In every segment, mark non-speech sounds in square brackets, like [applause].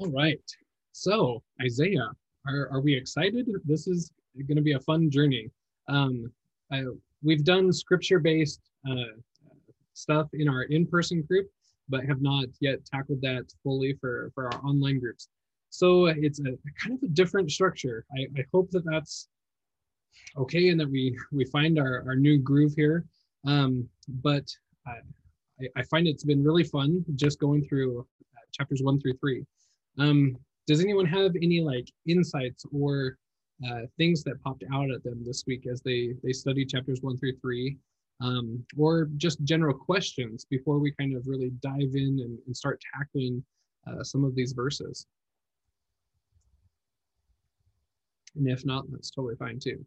All right. So, Isaiah, are, are we excited? This is going to be a fun journey. Um, I, we've done scripture based uh, stuff in our in person group, but have not yet tackled that fully for, for our online groups. So, it's a, a kind of a different structure. I, I hope that that's okay and that we, we find our, our new groove here. Um, but I, I find it's been really fun just going through uh, chapters one through three. Um, does anyone have any like insights or uh, things that popped out at them this week as they they studied chapters one through three, um, or just general questions before we kind of really dive in and, and start tackling uh, some of these verses? And if not, that's totally fine too.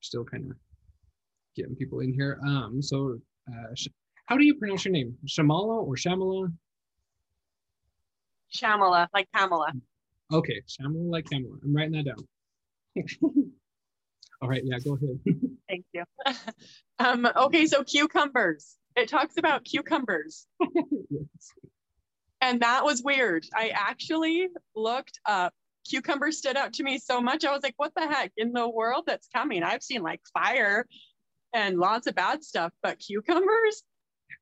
Still kind of getting people in here. Um, so, uh, how do you pronounce your name? Shamala or Shamala? Shamala, like Pamela. Okay, Shamala like Pamela. I'm writing that down. [laughs] All right, yeah, go ahead. Thank you. [laughs] Um, okay, so cucumbers. It talks about cucumbers. yes. And that was weird. I actually looked up cucumbers stood out to me so much. I was like, what the heck in the world that's coming? I've seen like fire and lots of bad stuff, but cucumbers?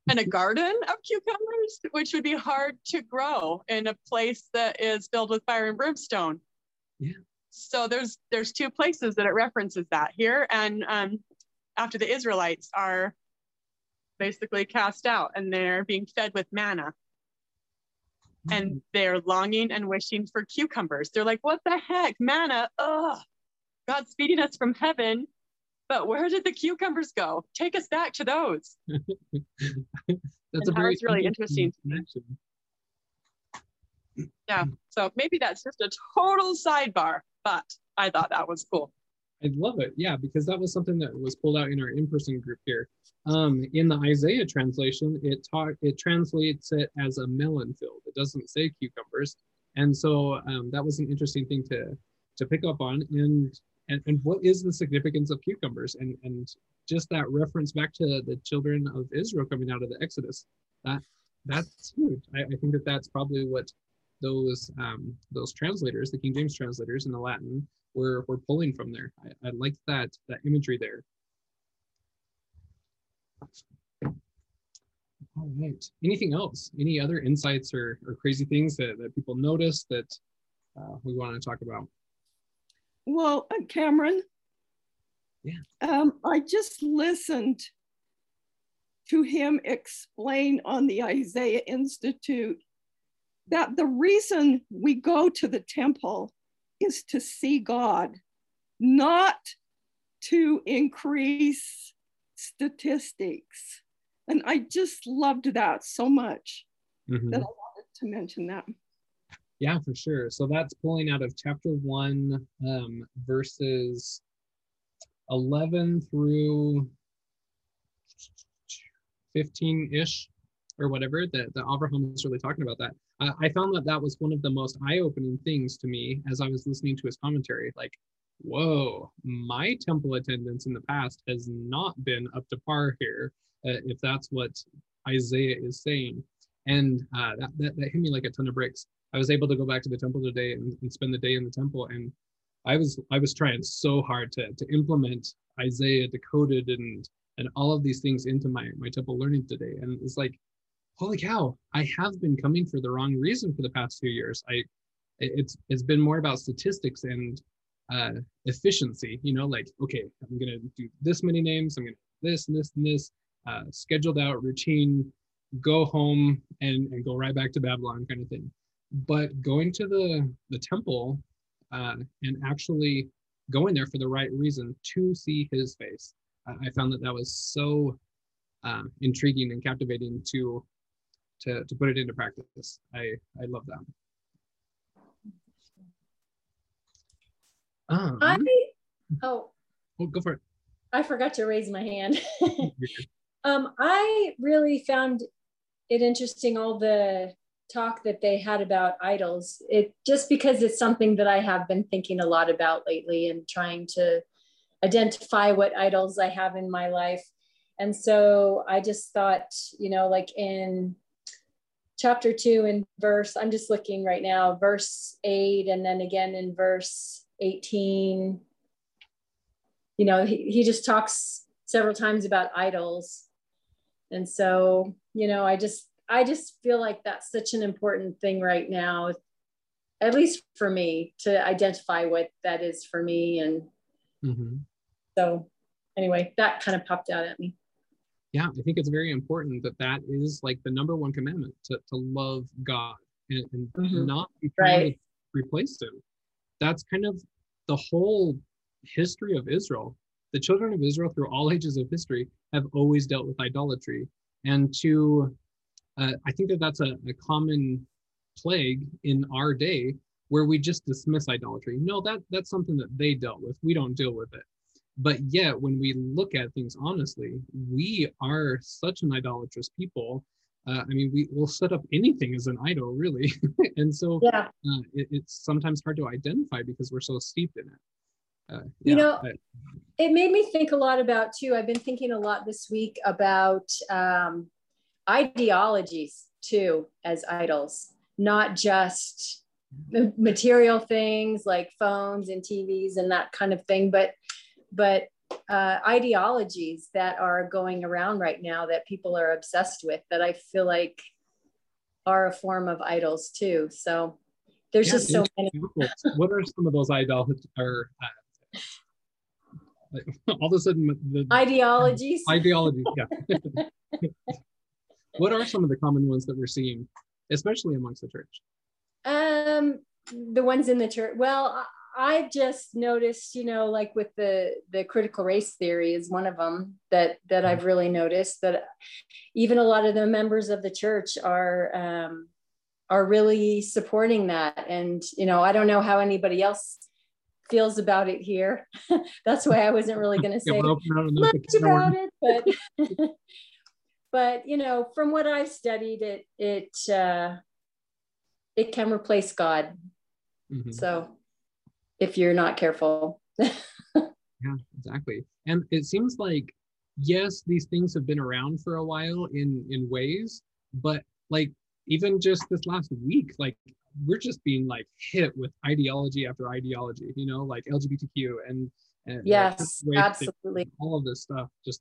And a garden of cucumbers, which would be hard to grow in a place that is filled with fire and brimstone. Yeah. So there's there's two places that it references that here, and um, after the Israelites are basically cast out and they're being fed with manna, and mm-hmm. they're longing and wishing for cucumbers. They're like, "What the heck, manna? Ugh, God's feeding us from heaven." But where did the cucumbers go? Take us back to those. [laughs] that's and a very really interesting. Yeah, so maybe that's just a total sidebar, but I thought that was cool. I love it. Yeah, because that was something that was pulled out in our in-person group here. Um, in the Isaiah translation, it taught it translates it as a melon field. It doesn't say cucumbers, and so um, that was an interesting thing to to pick up on. And and, and what is the significance of cucumbers? And and just that reference back to the children of israel coming out of the exodus that that's huge. I, I think that that's probably what those um, those translators the king james translators in the latin were were pulling from there. I, I like that that imagery there. All right. Anything else? Any other insights or, or crazy things that, that people notice that uh, we want to talk about well, uh, Cameron. Yeah. Um, I just listened to him explain on the Isaiah Institute that the reason we go to the temple is to see God, not to increase statistics. And I just loved that so much mm-hmm. that I wanted to mention that. Yeah, for sure. So that's pulling out of chapter one, um, verses 11 through 15 ish or whatever that, that Abraham was really talking about that. I found that that was one of the most eye opening things to me as I was listening to his commentary. Like, whoa, my temple attendance in the past has not been up to par here, uh, if that's what Isaiah is saying. And uh, that, that, that hit me like a ton of bricks. I was able to go back to the temple today and, and spend the day in the temple. And I was I was trying so hard to to implement Isaiah decoded and and all of these things into my my temple learning today. And it's like, holy cow, I have been coming for the wrong reason for the past two years. I it's it's been more about statistics and uh, efficiency. You know, like okay, I'm gonna do this many names. I'm gonna this and this and this. Uh, scheduled out routine. Go home and and go right back to Babylon, kind of thing but going to the the temple uh, and actually going there for the right reason to see his face i found that that was so uh, intriguing and captivating to to to put it into practice. I i love that. Um, i oh. Oh go for it. I forgot to raise my hand. [laughs] Um i really found it interesting all the talk that they had about idols it just because it's something that i have been thinking a lot about lately and trying to identify what idols i have in my life and so i just thought you know like in chapter two in verse, I'm just looking right now, verse eight, and then again in verse 18. You know, he, he just talks several times about idols. And so, you know, I just I just feel like that's such an important thing right now, at least for me, to identify what that is for me. And mm-hmm. so anyway, that kind of popped out at me yeah i think it's very important that that is like the number one commandment to, to love god and, and mm-hmm. not right. replace him that's kind of the whole history of israel the children of israel through all ages of history have always dealt with idolatry and to uh, i think that that's a, a common plague in our day where we just dismiss idolatry. No that that's something that they dealt with. We don't deal with it. But yet when we look at things honestly we are such an idolatrous people. Uh, i mean we will set up anything as an idol really. [laughs] And so yeah. Uh, it, it's sometimes hard to identify because we're so steeped in it. Uh, yeah, you know it made me think a lot about too i've been thinking a lot this week about um, ideologies too as idols not just material things like phones and tvs and that kind of thing but but uh, ideologies that are going around right now that people are obsessed with that I feel like are a form of idols too. So there's yeah, just so many. what are some of those idols or uh, [laughs] all of a sudden the ideologies? Ideologies, yeah. [laughs] what are some of the common ones that we're seeing, especially amongst the church? Um, the ones in the church. Well, I've just noticed, you know, like with the the critical race theory is one of them that that I've really noticed that even a lot of the members of the church are um, are really supporting that. And you know, I don't know how anybody else feels about it here. [laughs] That's why I wasn't really going [laughs] to say much about it, but [laughs] but you know, from what I've studied, it it uh, it can replace God. Mm-hmm. So if you're not careful. [laughs] yeah, exactly. And it seems like yes, these things have been around for a while in in ways, but like even just this last week, like we're just being like hit with ideology after ideology, you know, like LGBTQ and, and yes, absolutely, all of this stuff just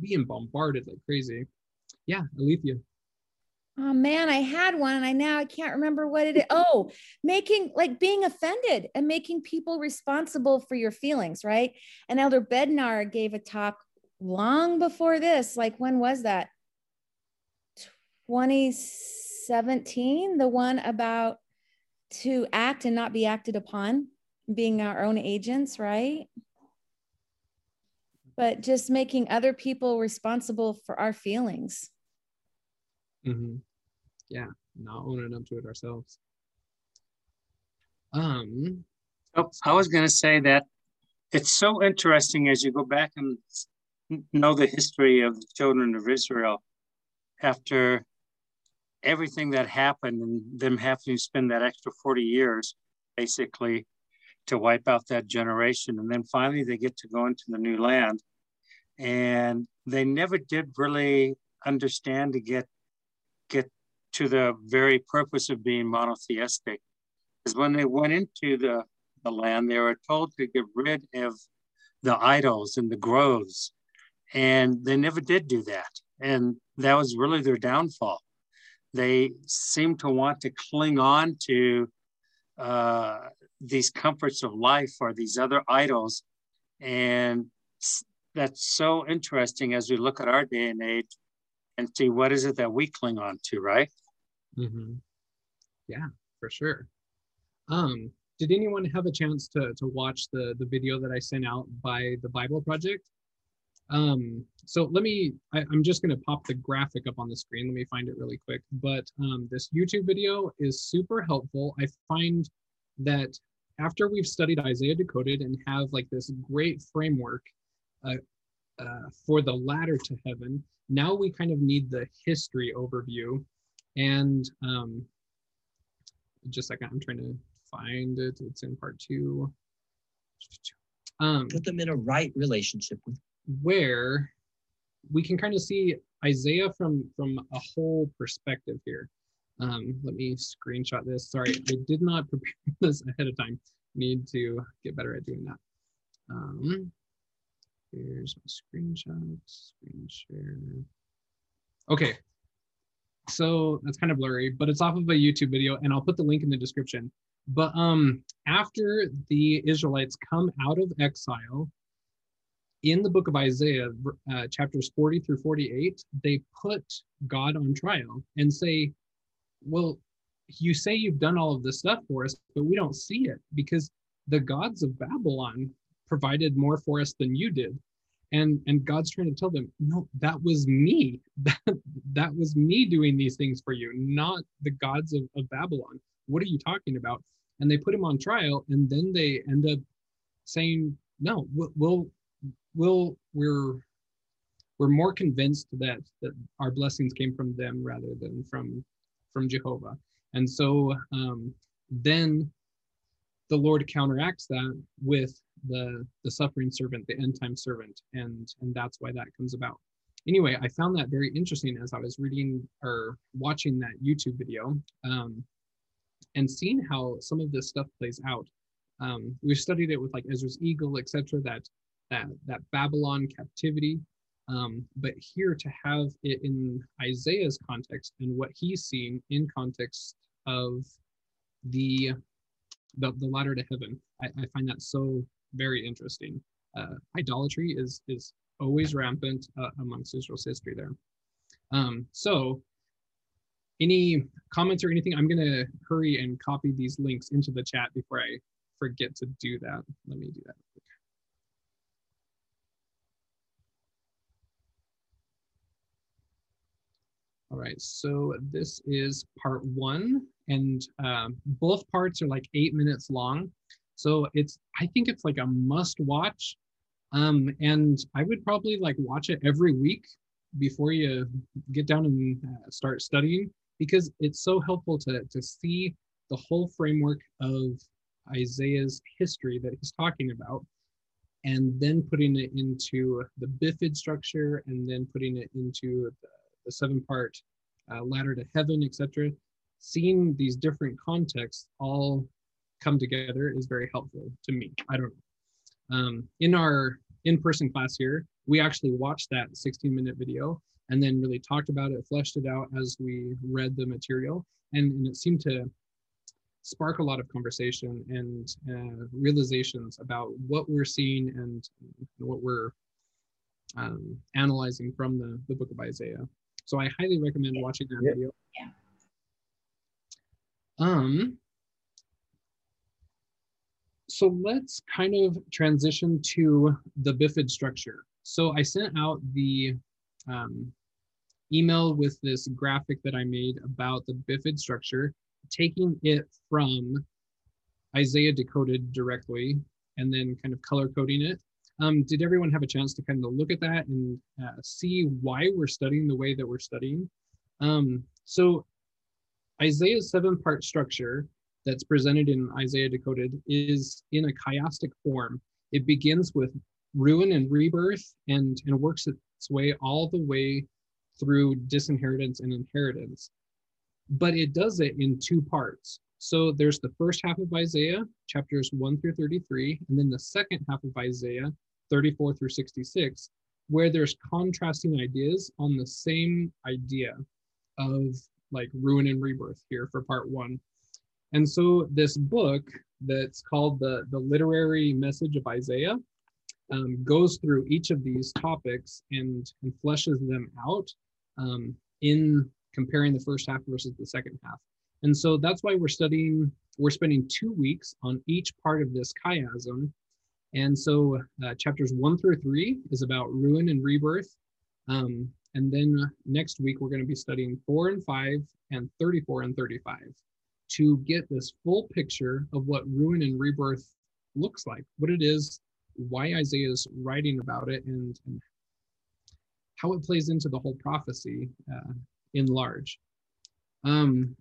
being bombarded like crazy. Yeah, Alethea. Oh man, I had one and I now I can't remember what it is. [laughs] Oh, making like being offended and making people responsible for your feelings, right? And Elder Bednar gave a talk long before this. Like when was that? 2017, the one about to act and not be acted upon, being our own agents, right? But just making other people responsible for our feelings. Mm-hmm yeah, not owning up to it ourselves. Um, oh, I was going to say that it's so interesting as you go back and know the history of the children of Israel after everything that happened and them having to spend that extra 40 years basically to wipe out that generation. And then finally they get to go into the new land. And they never did really understand to get get to the very purpose of being monotheistic is when they went into the, the land, they were told to get rid of the idols and the groves. And they never did do that. And that was really their downfall. They seemed to want to cling on to uh, these comforts of life or these other idols. And that's so interesting as we look at our day and age and see what is it that we cling on to, right? Mm-hmm. Yeah, for sure. Um, did anyone have a chance to to watch the the video that I sent out by the Bible Project? Um, so let me. I, am just going to pop the graphic up on the screen. Let me find it really quick. But um, this YouTube video is super helpful. I find that after we've studied Isaiah Decoded and have like this great framework uh, uh, for the ladder to heaven, now we kind of need the history overview and um, just a second, I'm trying to find it. It's in part two. Um, Put them in a right relationship with. Where we can kind of see Isaiah from from a whole perspective here. Um, let me screenshot this. Sorry, I did not [laughs] prepare this ahead of time. Need to get better at doing that. Um, here's my screenshot, screen share. Okay, so that's kind of blurry, but it's off of a YouTube video, and I'll put the link in the description. But um, after the Israelites come out of exile, in the book of Isaiah, uh, chapters 40 through 48, they put God on trial and say, Well, you say you've done all of this stuff for us, but we don't see it because the gods of Babylon provided more for us than you did. And, and God's trying to tell them, no, that was me. [laughs] That, that was me doing these things for you, not the gods of, of Babylon. What are you talking about? And they put him on trial, and then they end up saying, no, we'll, we'll we'll we're we're more convinced that that our blessings came from them rather than from from Jehovah. And so um, then the Lord counteracts that with the the suffering servant, the end time servant, and and that's why that comes about. Anyway, I found that very interesting as I was reading or watching that YouTube video um, and seeing how some of this stuff plays out. Um, we've studied it with like Ezra's eagle, etc. That that that Babylon captivity. Um, but here to have it in Isaiah's context and what he's seeing in context of the the, the ladder to heaven, I, I find that so very interesting. Uh, idolatry is is always rampant uh, amongst Israel's history there. Um, so any comments or anything, I'm going to hurry and copy these links into the chat before I forget to do that. Let me do that. All right, so this is part one, and um, both parts are like eight minutes long. So it's, I think it's like a must watch. Um, and I would probably like watch it every week before you get down and uh, start studying because it's so helpful to, to see the whole framework of Isaiah's history that he's talking about and then putting it into the bifid structure and then putting it into the the seven part uh, ladder to heaven, etc. Seeing these different contexts all come together is very helpful to me. I don't know. Um, in our in-person class here, we actually watched that 16 minute video and then really talked about it, fleshed it out as we read the material. And, and it seemed to spark a lot of conversation and uh, realizations about what we're seeing and what we're um, analyzing from the, the book of Isaiah. So I highly recommend watching that yeah. video. Yeah. Um, so let's kind of transition to the BIFID structure. So I sent out the um, email with this graphic that I made about the BIFID structure, taking it from Isaiah decoded directly and then kind of color coding it um, did everyone have a chance to kind of look at that and uh, see why we're studying the way that we're studying? Um, so Isaiah's seven part structure that's presented in Isaiah Decoded is in a chiastic form. It begins with ruin and rebirth and, and works its way all the way through disinheritance and inheritance. But it does it in two parts. So there's the first half of Isaiah, chapters 1 through 33, and then the second half of Isaiah, 34 through 66, where there's contrasting ideas on the same idea of like ruin and rebirth here for part one. And so this book that's called the, the Literary Message of Isaiah um, goes through each of these topics and, and fleshes them out um, in comparing the first half versus the second half. And so that's why we're studying, we're spending two weeks on each part of this chiasm and so uh, chapters one through three is about ruin and rebirth. Um, and then next week, we're going to be studying four and five and 34 and 35 to get this full picture of what ruin and rebirth looks like, what it is, why Isaiah is writing about it, and, and how it plays into the whole prophecy uh, in large. Um,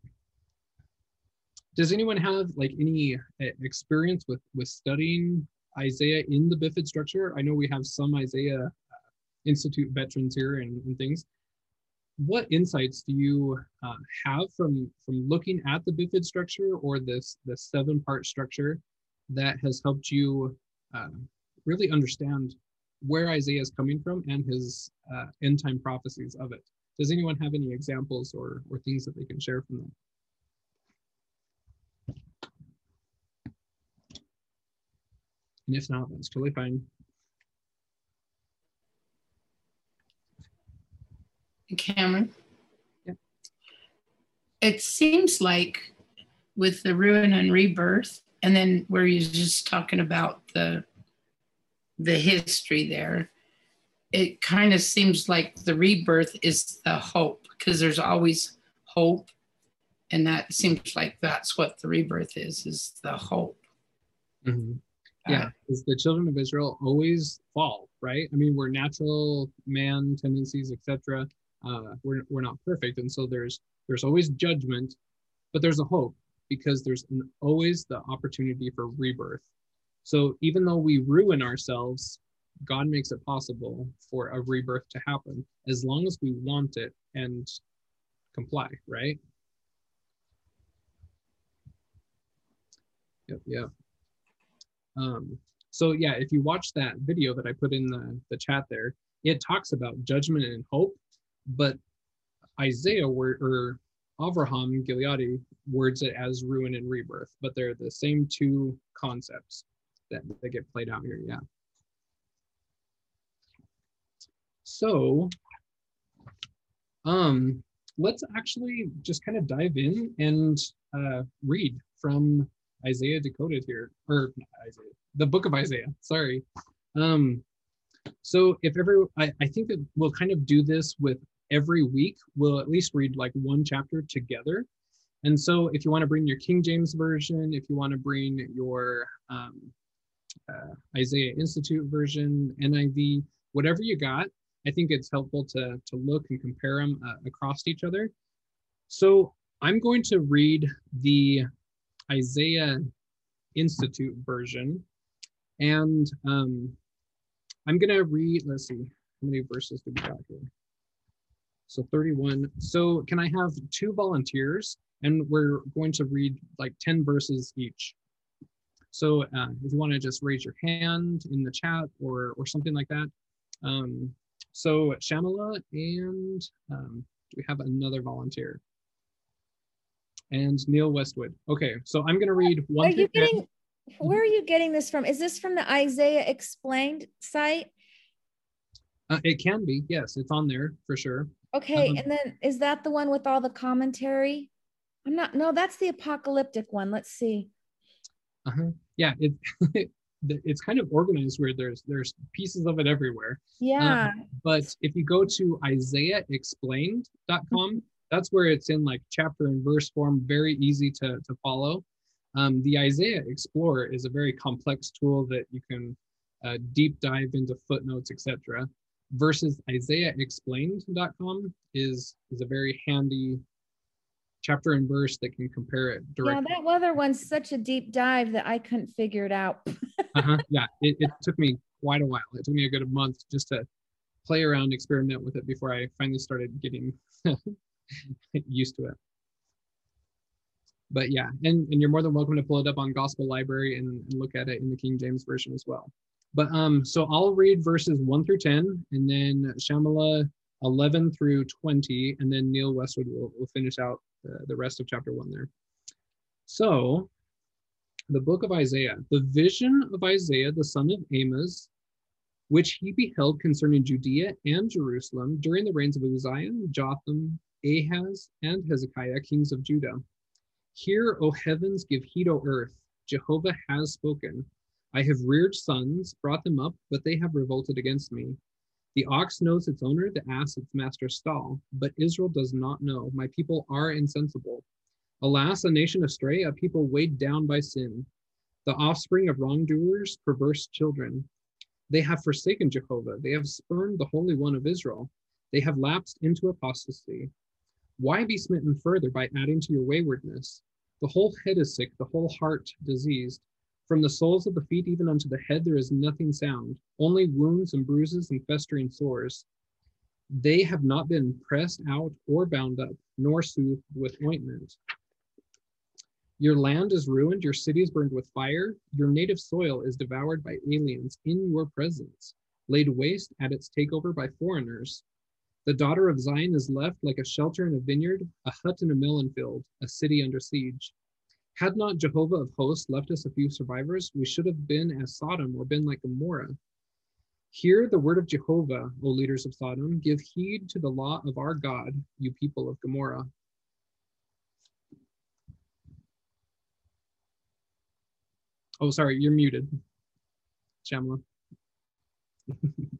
does anyone have like any uh, experience with with studying Isaiah in the BIFID structure. I know we have some Isaiah uh, Institute veterans here and, and things. what insights do you uh, have from from looking at the bifid structure or this the seven part structure that has helped you uh, really understand where Isaiah is coming from and his uh, end time prophecies of it? Does anyone have any examples or or things that they can share from them? And if not, that's totally fine. Cameron? Yeah. It seems like with the ruin and rebirth, and then where you're just talking about the the history there, it kind of seems like the rebirth is the hope because there's always hope, and that seems like that's what the rebirth is is the hope. Mm-hmm. Yeah, because the children of Israel always fall, right? I mean, we're natural man tendencies, etc uh, we're, we're not perfect. And so there's there's always judgment but there's a hope because there's an, always the opportunity for rebirth. So even though we ruin ourselves god makes it possible for a rebirth to happen as long as we want it and comply right? Yep yep. Um, so yeah if you watch that video that i put in the, the chat there it talks about judgment and hope but Isaiah or, or Avraham Gileadi words it as ruin and rebirth, but they're the same two concepts that, that get played out here. Yeah. So, um, let's actually just kind of dive in and uh, read from Isaiah Decoded here, or Isaiah, the book of Isaiah. Sorry. Um, so if every, I, I think that we'll kind of do this with every week we'll at least read like one chapter together. And so if you want to bring your King James Version, if you want to bring your um, uh, Isaiah Institute version, NIV, whatever you got, I think it's helpful to, to look and compare them uh, across each other. So I'm going to read the Isaiah Institute version. And um, I'm going to read, let's see, how many verses do we got here? So 31. So can I have two volunteers? And we're going to read like 10 verses each. So uh, if you want to just raise your hand in the chat or, or something like that. Um, so Shamala and um, do we have another volunteer? And Neil Westwood. Okay, so I'm going to read one. Are you getting? Where are you getting this from? Is this from the Isaiah Explained site? Uh, it can be. Yes, it's on there for sure. Okay, um, and then is that the one with all the commentary? I'm not. No, that's the apocalyptic one. Let's see. Uh-huh. Yeah, it, [laughs] it's kind of organized where there's there's pieces of it everywhere. Yeah. Um, but if you go to IsaiahExplained.com, that's where it's in like chapter and verse form, very easy to to follow. Um, the Isaiah Explorer is a very complex tool that you can uh, deep dive into footnotes, etc versus isaiahexplained.com is is a very handy chapter and verse that can compare it directly. Yeah, that other one's such a deep dive that I couldn't figure it out. [laughs] uh-huh. Yeah, it, it took me quite a while. It took me a good month just to play around, experiment with it before I finally started getting [laughs] used to it. But yeah, and, and you're more than welcome to pull it up on Gospel Library and, and look at it in the King James Version as well. But um, so I'll read verses one through 10, and then Shamala 11 through 20, and then Neil Westwood will, will finish out the, the rest of chapter one there. So, the book of Isaiah, the vision of Isaiah, the son of Amos, which he beheld concerning Judea and Jerusalem during the reigns of Uzziah, Jotham, Ahaz, and Hezekiah, kings of Judah. Hear, O heavens, give heed, O earth. Jehovah has spoken. I have reared sons, brought them up, but they have revolted against me. The ox knows its owner, the ass its master's stall, but Israel does not know. My people are insensible. Alas, a nation astray, a people weighed down by sin, the offspring of wrongdoers, perverse children. They have forsaken Jehovah. They have spurned the Holy One of Israel. They have lapsed into apostasy. Why be smitten further by adding to your waywardness? The whole head is sick, the whole heart diseased. From the soles of the feet even unto the head there is nothing sound, only wounds and bruises and festering sores. They have not been pressed out or bound up, nor soothed with ointment. Your land is ruined, your cities burned with fire, your native soil is devoured by aliens in your presence, laid waste at its takeover by foreigners. The daughter of Zion is left like a shelter in a vineyard, a hut in a melon field, a city under siege. Had not Jehovah of hosts left us a few survivors, we should have been as Sodom or been like Gomorrah. Hear the word of Jehovah, O leaders of Sodom. Give heed to the law of our God, you people of Gomorrah. Oh, sorry, you're muted. Shamla. [laughs]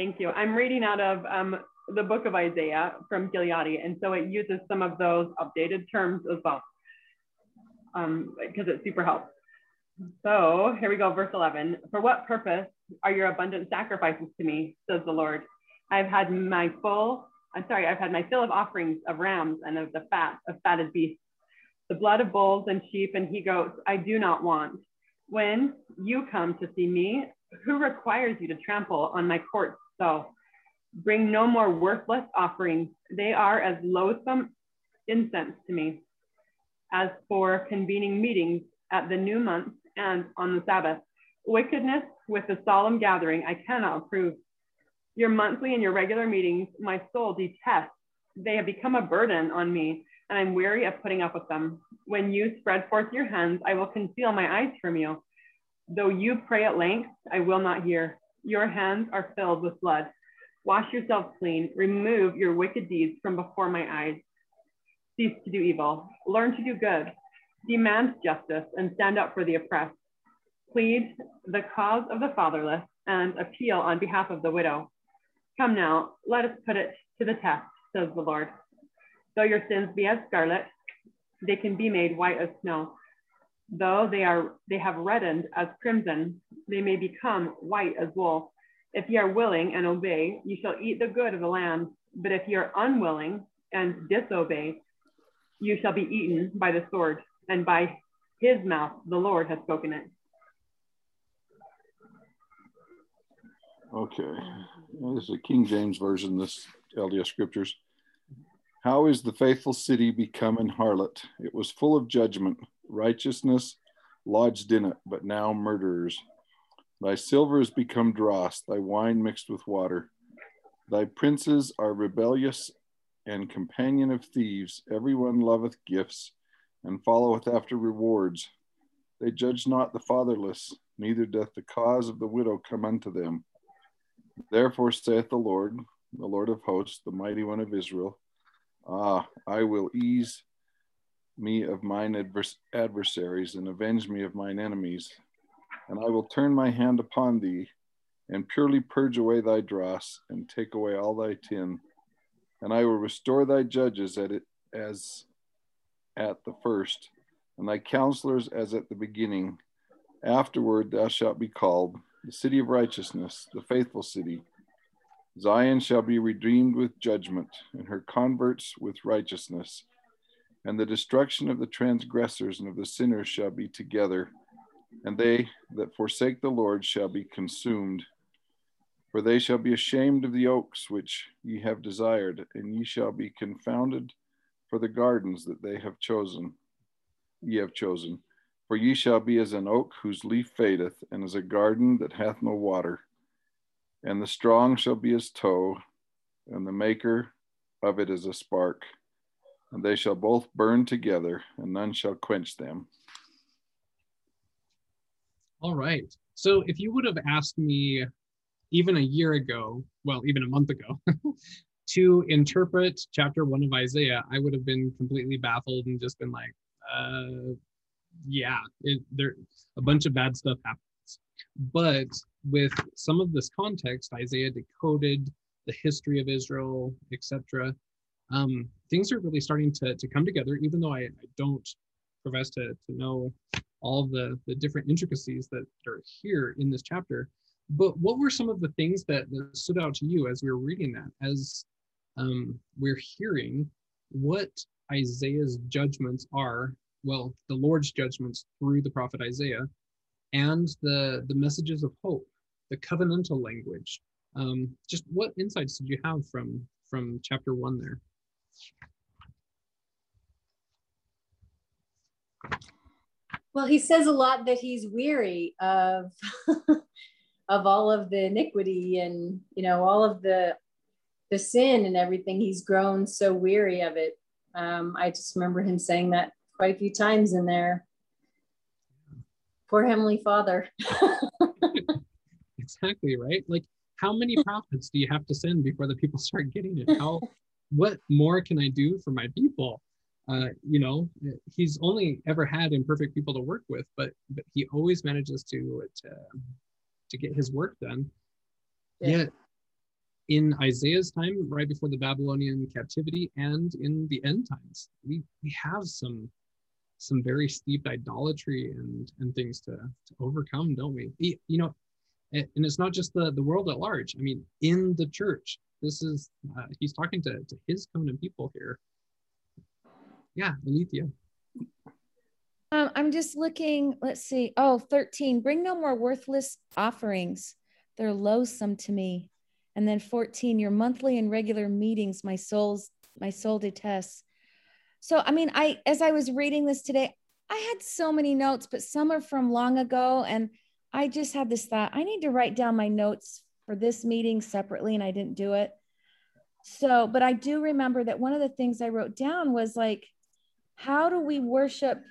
Thank you. I'm reading out of um, the book of Isaiah from Gileadi, and so it uses some of those updated terms as well, because um, it super helps. So here we go, verse 11. For what purpose are your abundant sacrifices to me, says the Lord? I've had my full, I'm sorry, I've had my fill of offerings of rams and of the fat of fatted beasts, the blood of bulls and sheep and he goats, I do not want. When you come to see me, who requires you to trample on my courts so? Bring no more worthless offerings. They are as loathsome incense to me. As for convening meetings at the new month and on the Sabbath, wickedness with the solemn gathering I cannot approve. Your monthly and your regular meetings, my soul detests. They have become a burden on me, and I'm weary of putting up with them. When you spread forth your hands, I will conceal my eyes from you. Though you pray at length, I will not hear. Your hands are filled with blood. Wash yourself clean. Remove your wicked deeds from before my eyes. Cease to do evil. Learn to do good. Demand justice and stand up for the oppressed plead the cause of the fatherless, and appeal on behalf of the widow. Come now, let us put it to the test, says the Lord. Though your sins be as scarlet, they can be made white as snow. Though they are they have reddened as crimson, they may become white as wool. If ye are willing and obey, ye shall eat the good of the land. But if ye are unwilling and disobey, you shall be eaten by the sword, and by his mouth the Lord has spoken it. Okay. This is a King James version, this LDS scriptures. How is the faithful city become an harlot? It was full of judgment, righteousness lodged in it, but now murderers. Thy silver is become dross, thy wine mixed with water. Thy princes are rebellious and companion of thieves. Everyone loveth gifts and followeth after rewards. They judge not the fatherless, neither doth the cause of the widow come unto them. Therefore saith the Lord, the Lord of hosts, the mighty one of Israel, Ah, I will ease me of mine advers- adversaries and avenge me of mine enemies. And I will turn my hand upon thee and purely purge away thy dross and take away all thy tin. And I will restore thy judges at it as at the first, and thy counselors as at the beginning. Afterward thou shalt be called the city of righteousness, the faithful city. Zion shall be redeemed with judgment, and her converts with righteousness. And the destruction of the transgressors and of the sinners shall be together, and they that forsake the Lord shall be consumed. For they shall be ashamed of the oaks which ye have desired, and ye shall be confounded for the gardens that they have chosen. Ye have chosen. For ye shall be as an oak whose leaf fadeth, and as a garden that hath no water. And the strong shall be his tow, and the maker of it is a spark. And they shall both burn together, and none shall quench them. All right. So if you would have asked me even a year ago, well, even a month ago, [laughs] to interpret chapter one of Isaiah, I would have been completely baffled and just been like, uh, yeah, it, there a bunch of bad stuff happens. But with some of this context, Isaiah decoded the history of Israel, etc. Um, things are really starting to, to come together, even though I, I don't profess to, to know all the, the different intricacies that are here in this chapter. But what were some of the things that, that stood out to you as we were reading that, as um, we're hearing what Isaiah's judgments are well, the Lord's judgments through the prophet Isaiah, and the, the messages of hope, the covenantal language Um, just what insights did you have from from chapter one there? Well, he says a lot that he's weary of [laughs] of all of the iniquity and you know all of the the sin and everything. He's grown so weary of it. Um, I just remember him saying that quite a few times in there. Poor Heavenly Father. [laughs] exactly right. Like, how many [laughs] prophets do you have to send before the people start getting it? How? [laughs] what more can I do for my people? Uh, you know, he's only ever had imperfect people to work with, but but he always manages to to, to get his work done. Yeah. Yet in Isaiah's time, right before the Babylonian captivity, and in the end times, we we have some some very steep idolatry and and things to, to overcome, don't we? You know, and, it's not just the the world at large. I mean, in the church, this is uh, he's talking to to his covenant people here yeah, Alethea. Um, I'm just looking, let's see. Oh, 13. Bring no more worthless offerings. They're loathsome to me. And then 14, your monthly and regular meetings, my soul's my soul detests. So I mean, I as I was reading this today, I had so many notes, but some are from long ago. And I just had this thought, I need to write down my notes for this meeting separately, and I didn't do it. So, but I do remember that one of the things I wrote down was like, how do we worship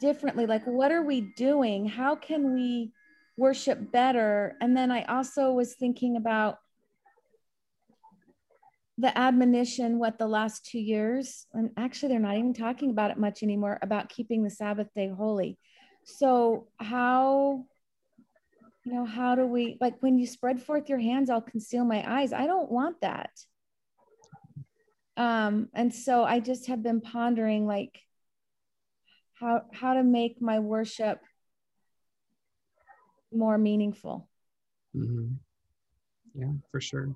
differently? Like, what are we doing? How can we worship better? And then I also was thinking about the admonition, what the last two years, and actually, they're not even talking about it much anymore about keeping the Sabbath day holy. So, how, you know, how do we, like, when you spread forth your hands, I'll conceal my eyes. I don't want that um and so i just have been pondering like how how to make my worship more meaningful mm-hmm. yeah for sure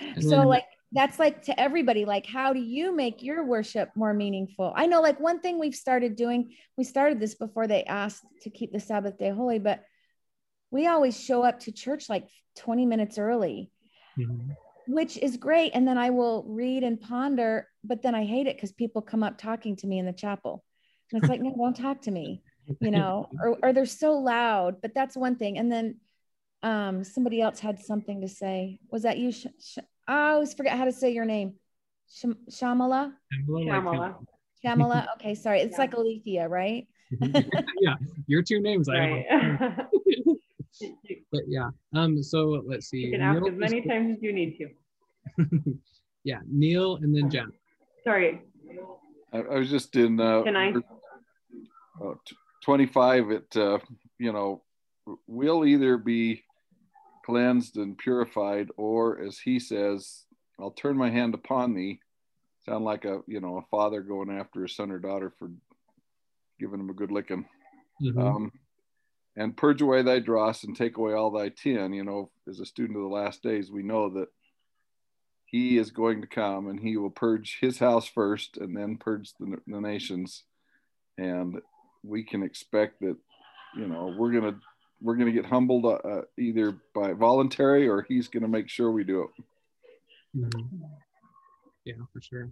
and so then, like that's like to everybody like how do you make your worship more meaningful i know like one thing we've started doing we started this before they asked to keep the sabbath day holy but we always show up to church like 20 minutes early mm-hmm which is great. And then I will read and ponder, but then I hate it because people come up talking to me in the chapel. And it's like, no, don't talk to me, you know, [laughs] or, or they're so loud, but that's one thing. And then um, somebody else had something to say. Was that you? Sh- sh- I always forget how to say your name. Sh- Shamala? Shamala. Shamala. [laughs] Okay, sorry. It's yeah. like Alethea, right? [laughs] yeah, your two names. Right. I [laughs] but yeah. Um. So let's see. You can ask Neil as many times as you need to. yeah, Neil and then Jen. Sorry. I, I was just in. Uh, can I? Uh, 25. It. Uh, you know, we'll either be cleansed and purified, or as he says, I'll turn my hand upon thee. Sound like a you know a father going after his son or daughter for giving him a good licking. Mm-hmm. Um, and purge away thy dross and take away all thy tin. You know, as a student of the last days, we know that he is going to come and he will purge his house first and then purge the, the nations. And we can expect that, you know, we're going to we're going to get humbled uh, either by voluntary or he's going to make sure we do it. Mm-hmm. Yeah, for sure.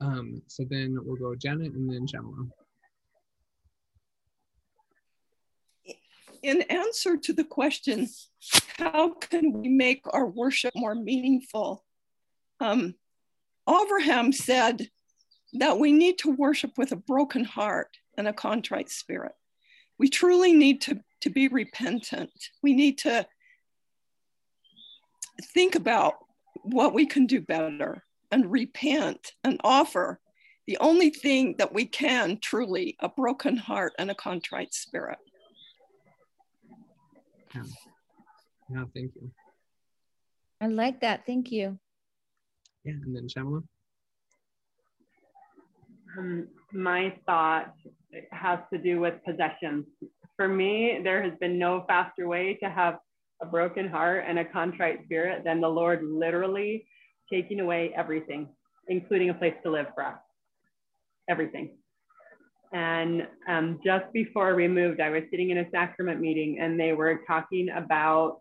Um, so then we'll go Janet and then Shamala. in answer to the question, how can we make our worship more meaningful? Um, Abraham said that we need to worship with a broken heart and a contrite spirit. We truly need to, to be repentant. We need to think about what we can do better and repent and offer the only thing that we can truly a broken heart and a contrite spirit. Yeah. Yeah, thank you. I like that. Thank you. Yeah, and then Shamala. Um, my thought has to do with possessions. For me, there has been no faster way to have a broken heart and a contrite spirit than the Lord literally taking away everything, including a place to live for us. Everything. And um, just before we moved, I was sitting in a sacrament meeting and they were talking about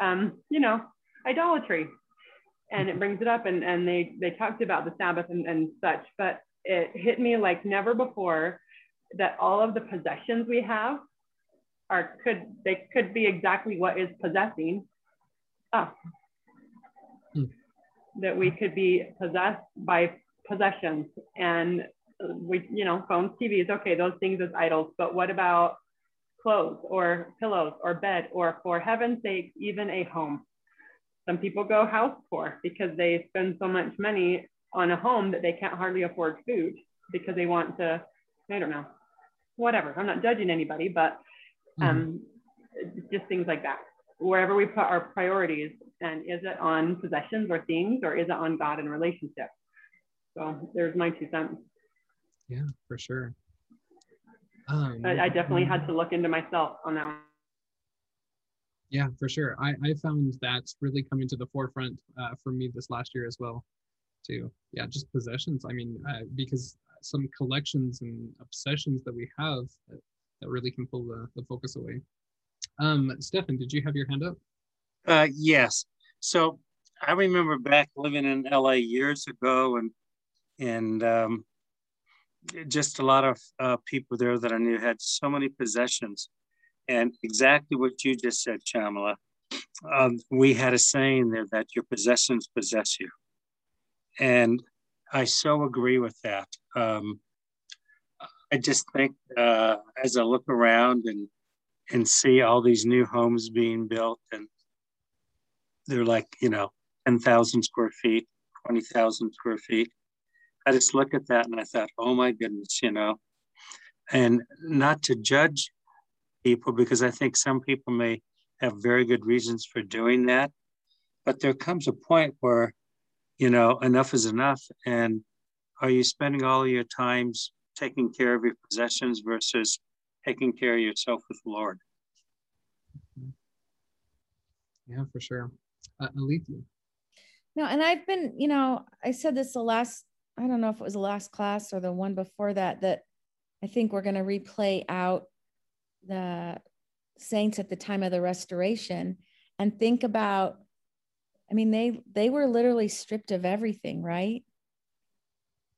um, you know, idolatry. And it brings it up and, and they, they talked about the Sabbath and, and such, but it hit me like never before that all of the possessions we have are could they could be exactly what is possessing us. Hmm. That we could be possessed by possessions and we you know phones tvs okay those things as idols but what about clothes or pillows or bed or for heaven's sake even a home some people go house poor because they spend so much money on a home that they can't hardly afford food because they want to i don't know whatever. I'm not judging anybody but mm-hmm. um, mm-hmm. just things like that. Wherever we put our priorities and is it on possessions or things or is it on god and relationship? So there's my two cents. Yeah for sure. Um, I, I definitely had to look into myself on that one. Yeah for sure. I i found that's really coming to the forefront uh, for me this last year as well too yeah just possessions i mean uh, because some collections and obsessions that we have that, that really can pull the, the focus away um stefan did you have your hand up uh yes so i remember back living in la years ago and and um just a lot of uh, people there that i knew had so many possessions and exactly what you just said, Chamala. Um, we had a saying there that your possessions possess you. And I so agree with that. Um, I just think uh, as I look around and and see all these new homes being built, and they're like you know ten thousand square feet, twenty thousand square feet. I just look at that and I thought, oh my goodness, you know, and not to judge people because I think some people may have very good reasons for doing that. But there comes a point where, you know, enough is enough. And are you spending all your times taking care of your possessions versus taking care of yourself with the Lord? Yeah, for sure. Uh, Alethea. No, and I've been, you know, I said this the last, I don't know if it was the last class or the one before that, that I think we're going to replay out the saints at the time of the restoration and think about i mean they they were literally stripped of everything right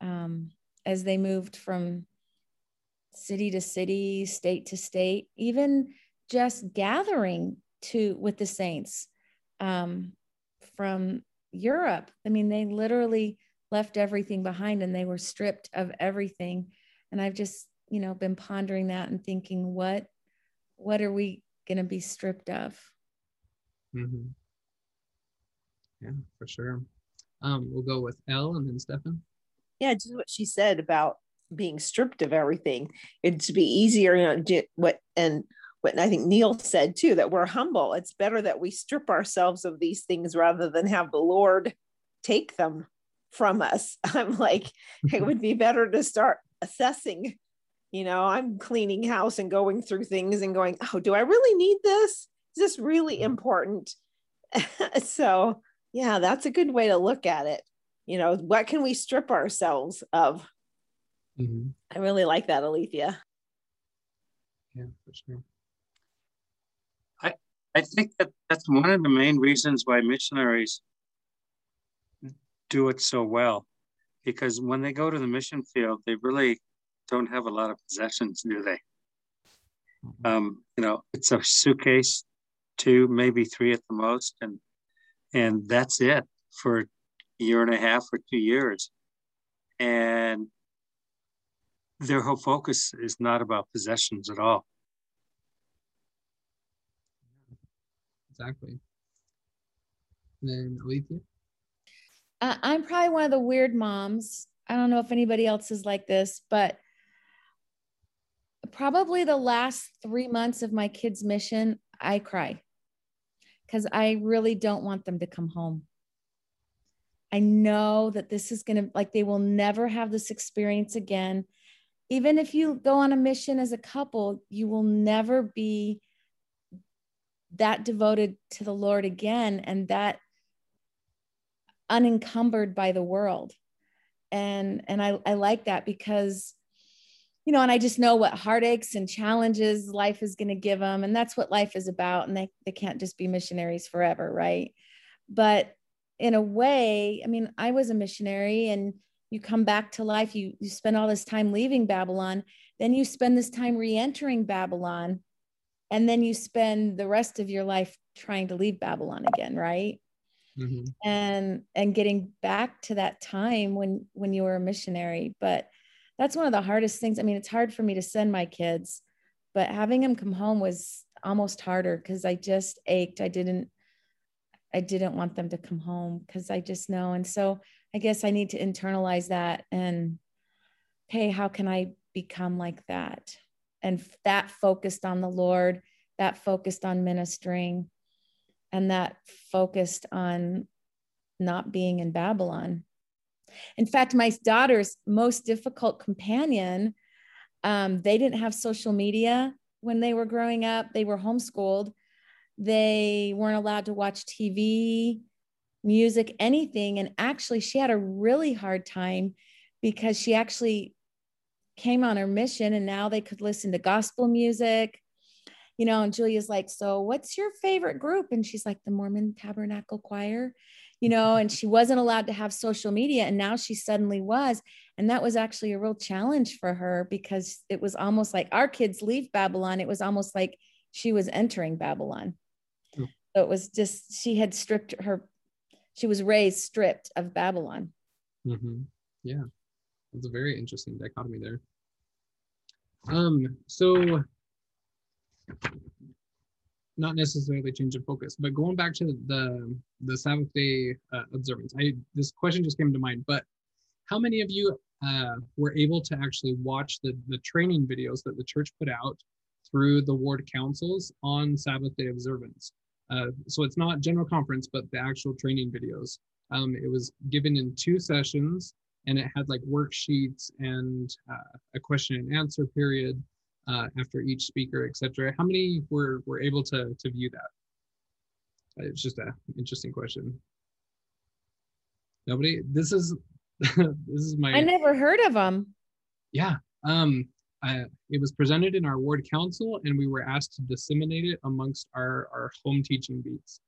um, as they moved from city to city state to state even just gathering to with the saints um, from europe i mean they literally left everything behind and they were stripped of everything and i've just you know been pondering that and thinking what what are we going to be stripped of? Mm-hmm. Yeah, for sure. Um, we'll go with Elle and then Stefan. Yeah, just what she said about being stripped of everything. It'd be easier, you know, what and what I think Neil said too, that we're humble. It's better that we strip ourselves of these things rather than have the Lord take them from us. [laughs] I'm like, it [laughs] would be better to start assessing you know i'm cleaning house and going through things and going oh do i really need this is this really important [laughs] so yeah that's a good way to look at it you know what can we strip ourselves of mm-hmm. i really like that alethea yeah for sure i i think that that's one of the main reasons why missionaries do it so well because when they go to the mission field they really don't have a lot of possessions, do they? Mm-hmm. Um, you know, it's a suitcase, two, maybe three at the most, and and that's it for a year and a half or two years. And their whole focus is not about possessions at all. Exactly. And then Alethea? Uh, I'm probably one of the weird moms. I don't know if anybody else is like this, but probably the last three months of my kids' mission, I cry because I really don't want them to come home. I know that this is going to, like, they will never have this experience again. Even if you go on a mission as a couple, you will never be that devoted to the Lord again and that unencumbered by the world. And, and I, I like that because you know, and I just know what heartaches and challenges life is going to give them. And that's what life is about. And they, they can't just be missionaries forever. Right. But in a way, I mean, I was a missionary and you come back to life, you, you spend all this time leaving Babylon, then you spend this time re-entering Babylon, and then you spend the rest of your life trying to leave Babylon again, right? Mm-hmm. And and getting back to that time when when you were a missionary. But that's one of the hardest things. I mean, it's hard for me to send my kids, but having them come home was almost harder because I just ached. I didn't I didn't want them to come home because I just know. And so I guess I need to internalize that and hey, how can I become like that? And that focused on the Lord, that focused on ministering, and that focused on not being in Babylon. In fact, my daughter's most difficult companion, um, they didn't have social media when they were growing up. They were homeschooled. They weren't allowed to watch TV, music, anything. And actually, she had a really hard time because she actually came on her mission and now they could listen to gospel music. You know, and Julia's like, So, what's your favorite group? And she's like, The Mormon Tabernacle Choir you know, and she wasn't allowed to have social media. And now she suddenly was. And that was actually a real challenge for her because it was almost like our kids leave Babylon. It was almost like she was entering Babylon. Hmm. So it was just, she had stripped her, she was raised stripped of Babylon. Mm-hmm. Yeah. It's a very interesting dichotomy there. Um, so not necessarily change of focus, but going back to the the Sabbath day uh, observance, I this question just came to mind. But how many of you uh, were able to actually watch the the training videos that the church put out through the ward councils on Sabbath day observance? Uh, so it's not general conference, but the actual training videos. Um, it was given in two sessions, and it had like worksheets and uh, a question and answer period uh, after each speaker, etc. How many were were able to to view that? It's just an interesting question. Nobody. This is [laughs] this is my. I never heard of them. Yeah. Um. I, it was presented in our ward council, and we were asked to disseminate it amongst our our home teaching beats.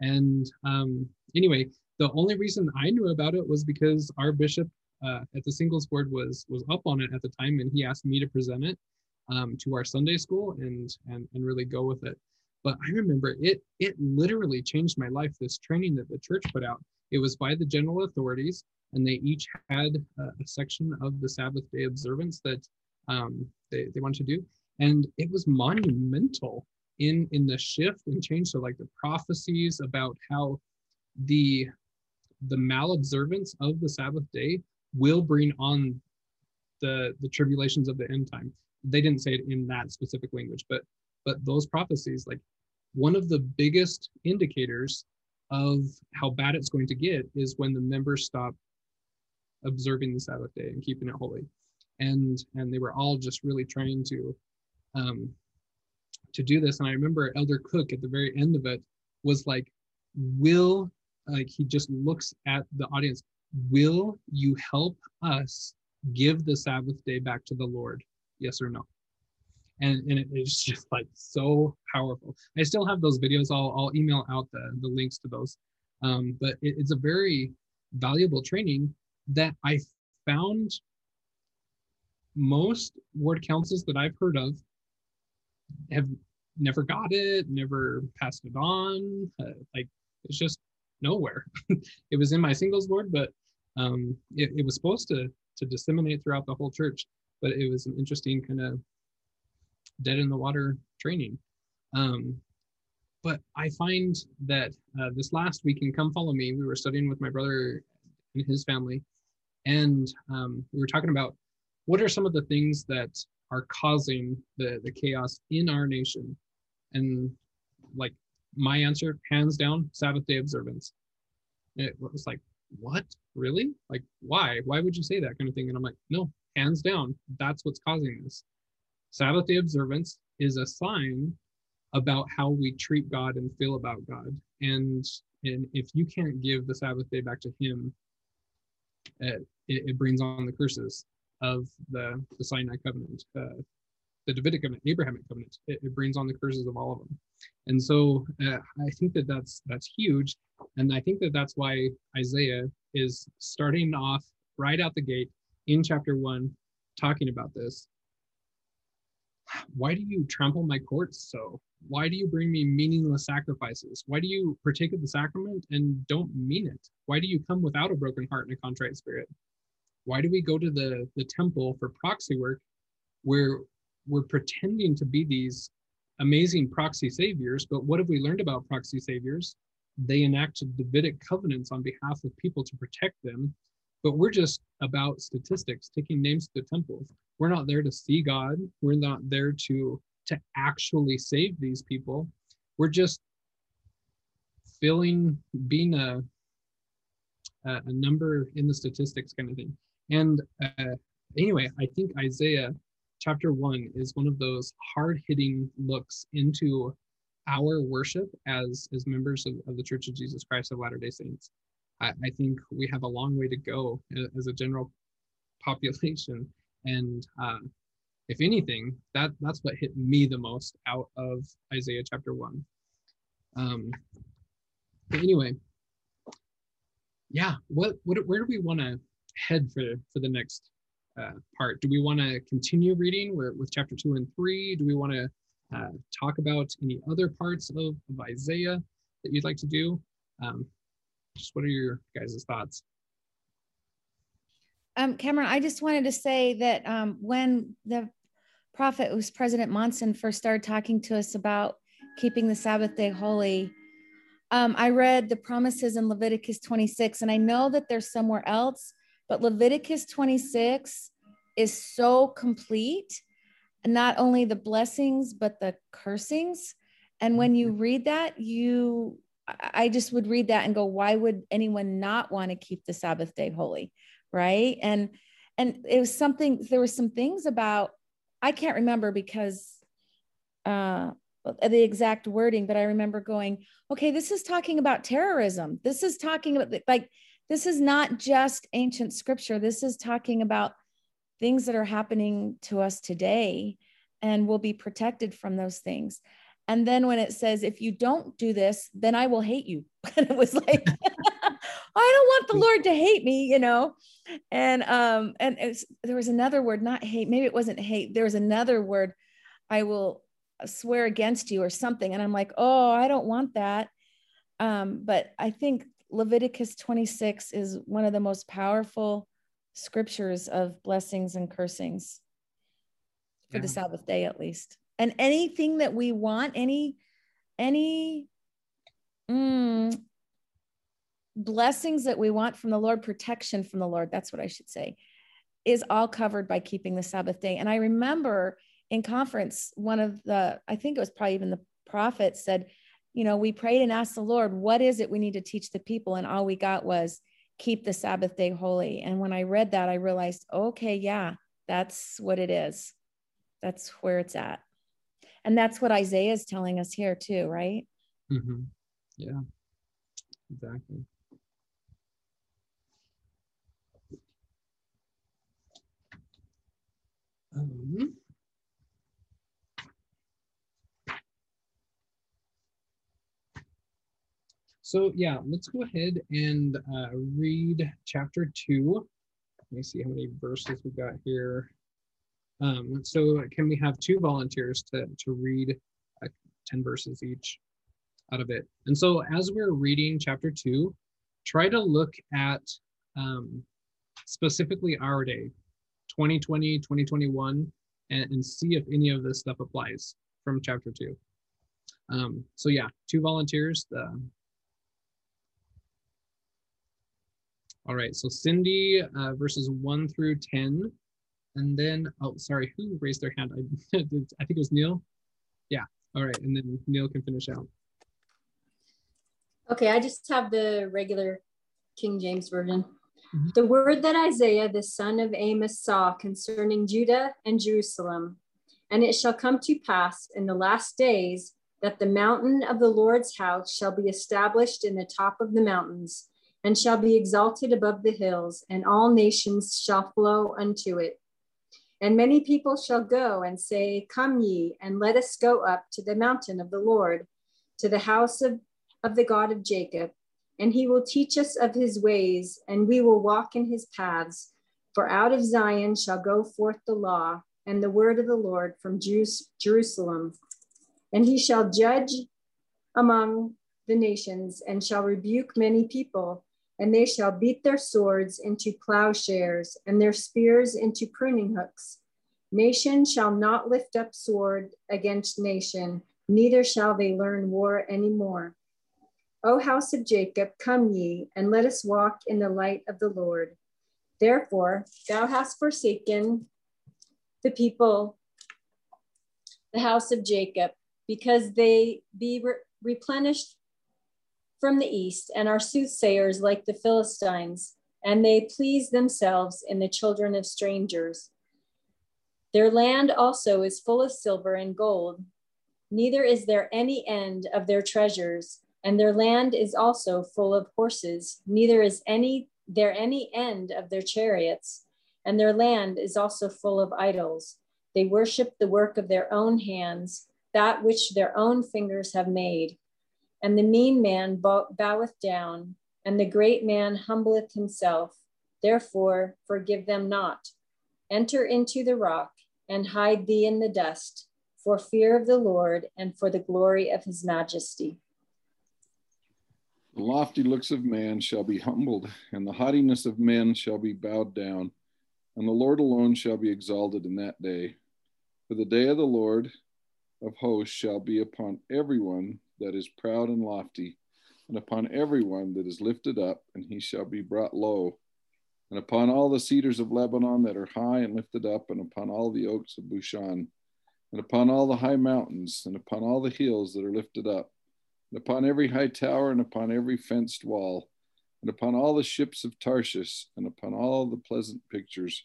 And um, anyway, the only reason I knew about it was because our bishop uh, at the singles ward was was up on it at the time, and he asked me to present it um, to our Sunday school and, and and really go with it. But I remember it it literally changed my life. This training that the church put out. It was by the general authorities, and they each had a, a section of the Sabbath day observance that um, they, they wanted to do, and it was monumental in in the shift and change. So like the prophecies about how the the malobservance of the Sabbath day will bring on the the tribulations of the end time they didn't say it in that specific language, but but those prophecies, like one of the biggest indicators of how bad it's going to get is when the members stop observing the Sabbath day and keeping it holy. And and they were all just really trying to um to do this. And I remember Elder Cook at the very end of it was like, will like he just looks at the audience, will you help us give the Sabbath day back to the Lord? Yes or no. And, and it's [laughs] just like so powerful. I still have those videos. I'll, I'll email out the, the links to those. Um, but it, it's a very valuable training that i found most ward councils that i've heard of have never got it never passed it on uh, like it's just nowhere. [laughs] It was in my singles ward but um, it, it was supposed to to disseminate throughout the whole church but it was an interesting kind of dead in the water training. Um, but I find that uh, this last week in Come Follow Me, we were studying with my brother and his family, and um, we were talking about what are some of the things that are causing the, the chaos in our nation. And like my answer, hands down, Sabbath day observance. It was like, what? Really? Like, why? Why would you say that kind of thing? And I'm like, no, hands down, that's what's causing this. Sabbath day observance is a sign about how we treat God and feel about God. And, and if you can't give the Sabbath day back to Him, it, it brings on the curses. of the, the Sinai covenant, uh, the Davidic covenant, Abrahamic covenant. It, it, brings on the curses of all of them. And so uh, I think that that's that's huge, and I think that that's why Isaiah is starting off right out the gate in chapter one, talking about this. Why do you trample my courts so? Why do you bring me meaningless sacrifices? Why do you partake of the sacrament and don't mean it? Why do you come without a broken heart and a contrite spirit? Why do we go to the, the temple for proxy work where we're pretending to be these amazing proxy saviors? But what have we learned about proxy saviors? They enacted Davidic covenants on behalf of people to protect them. But we're just about statistics, taking names to the temple. We're not there to see God. We're not there to to actually save these people. We're just filling, being a, a, number in the statistics kind of thing. And uh, anyway, I think Isaiah chapter one is one of those hard hitting looks into our worship as as members of, of the Church of Jesus Christ of Latter day Saints. I, I think we have a long way to go as a general [laughs] population. And uh, if anything, that that's what hit me the most out of Isaiah chapter one. Um, but anyway, yeah, what what where do we want to head for for the next uh, part? Do we want to continue reading with, with chapter two and three? Do we want to uh, talk about any other parts of, of Isaiah that you'd like to do? Um, just what are your guys' thoughts? Um, Cameron, I just wanted to say that um, when the prophet was President Monson first started talking to us about keeping the Sabbath day holy, um, I read the promises in Leviticus 26, and I know that there's somewhere else, but Leviticus 26 is so complete, not only the blessings, but the cursings. And when you read that, you, I just would read that and go, why would anyone not want to keep the Sabbath day holy? Right. And, and it was something, there were some things about I can't remember because uh, the exact wording, but I remember going, okay, this is talking about terrorism. This is talking about like, this is not just ancient scripture. This is talking about things that are happening to us today and we'll be protected from those things. And then when it says, if you don't do this, then I will hate you. [laughs] And it was like, [laughs] I don't want the Lord to hate me, you know. And um, and there was another word, not hate. Maybe it wasn't hate. There was another word. I will swear against you or something. And I'm like, oh, I don't want that. Um, but I think Leviticus 26 is one of the most powerful scriptures of blessings and cursings for yeah. the Sabbath day, at least. And anything that we want, any, any, mm, blessings that we want from the Lord, protection from the Lord, that's what I should say, is all covered by keeping the Sabbath day. And I remember in conference, one of the, I think it was probably even the prophet said, you know, we prayed and asked the Lord, what is it we need to teach the people? And all we got was keep the Sabbath day holy. And when I read that, I realized, okay, yeah, that's what it is. That's where it's at. And that's what Isaiah is telling us here, too, right? Mm-hmm. Yeah, exactly. Um, so yeah, let's go ahead and uh, read chapter two. Let me see how many verses we got here. Um, so can we have two volunteers to, to read uh, 10 verses each out of it? And so as we're reading chapter two, try to look at um, specifically our day, 2020, 2021, and, and see if any of this stuff applies from chapter two. Um, so yeah, two volunteers. The, all right, so Cindy, uh, verses one through 10. And then, oh, sorry, who raised their hand? I, [laughs] I think it was Neil. Yeah, all right, and then Neil can finish out. Okay, I just have the regular King James Version. Mm-hmm. The word that Isaiah the son of Amos saw concerning Judah and Jerusalem. And it shall come to pass in the last days that the mountain of the Lord's house shall be established in the top of the mountains, and shall be exalted above the hills, and all nations shall flow unto it. And many people shall go and say, Come ye, and let us go up to the mountain of the Lord, to the house of, of the God of Jacob. And he will teach us of his ways, and we will walk in his paths. For out of Zion shall go forth the law and the word of the Lord from Jerusalem. And he shall judge among the nations and shall rebuke many people, and they shall beat their swords into plowshares and their spears into pruning hooks. Nation shall not lift up sword against nation, neither shall they learn war any more. O house of Jacob, come ye, and let us walk in the light of the Lord. Therefore, thou hast forsaken the people, the house of Jacob, because they be re replenished from the east and are soothsayers like the Philistines, and they please themselves in the children of strangers. Their land also is full of silver and gold, neither is there any end of their treasures, and their land is also full of horses, neither is any there any end of their chariots, and their land is also full of idols. They worship the work of their own hands, that which their own fingers have made. And the mean man boweth down, and the great man humbleth himself. Therefore, forgive them not. Enter into the rock, and hide thee in the dust, for fear of the Lord and for the glory of his majesty. The lofty looks of man shall be humbled, and the haughtiness of men shall be bowed down, and the Lord alone shall be exalted in that day. For the day of the Lord of hosts shall be upon everyone that is proud and lofty, and upon everyone that is lifted up, and he shall be brought low. And upon all the cedars of Lebanon that are high and lifted up, and upon all the oaks of Bashan, and upon all the high mountains, and upon all the hills that are lifted up, and upon every high tower, and upon every fenced wall, and upon all the ships of Tarshish, and upon all the pleasant pictures.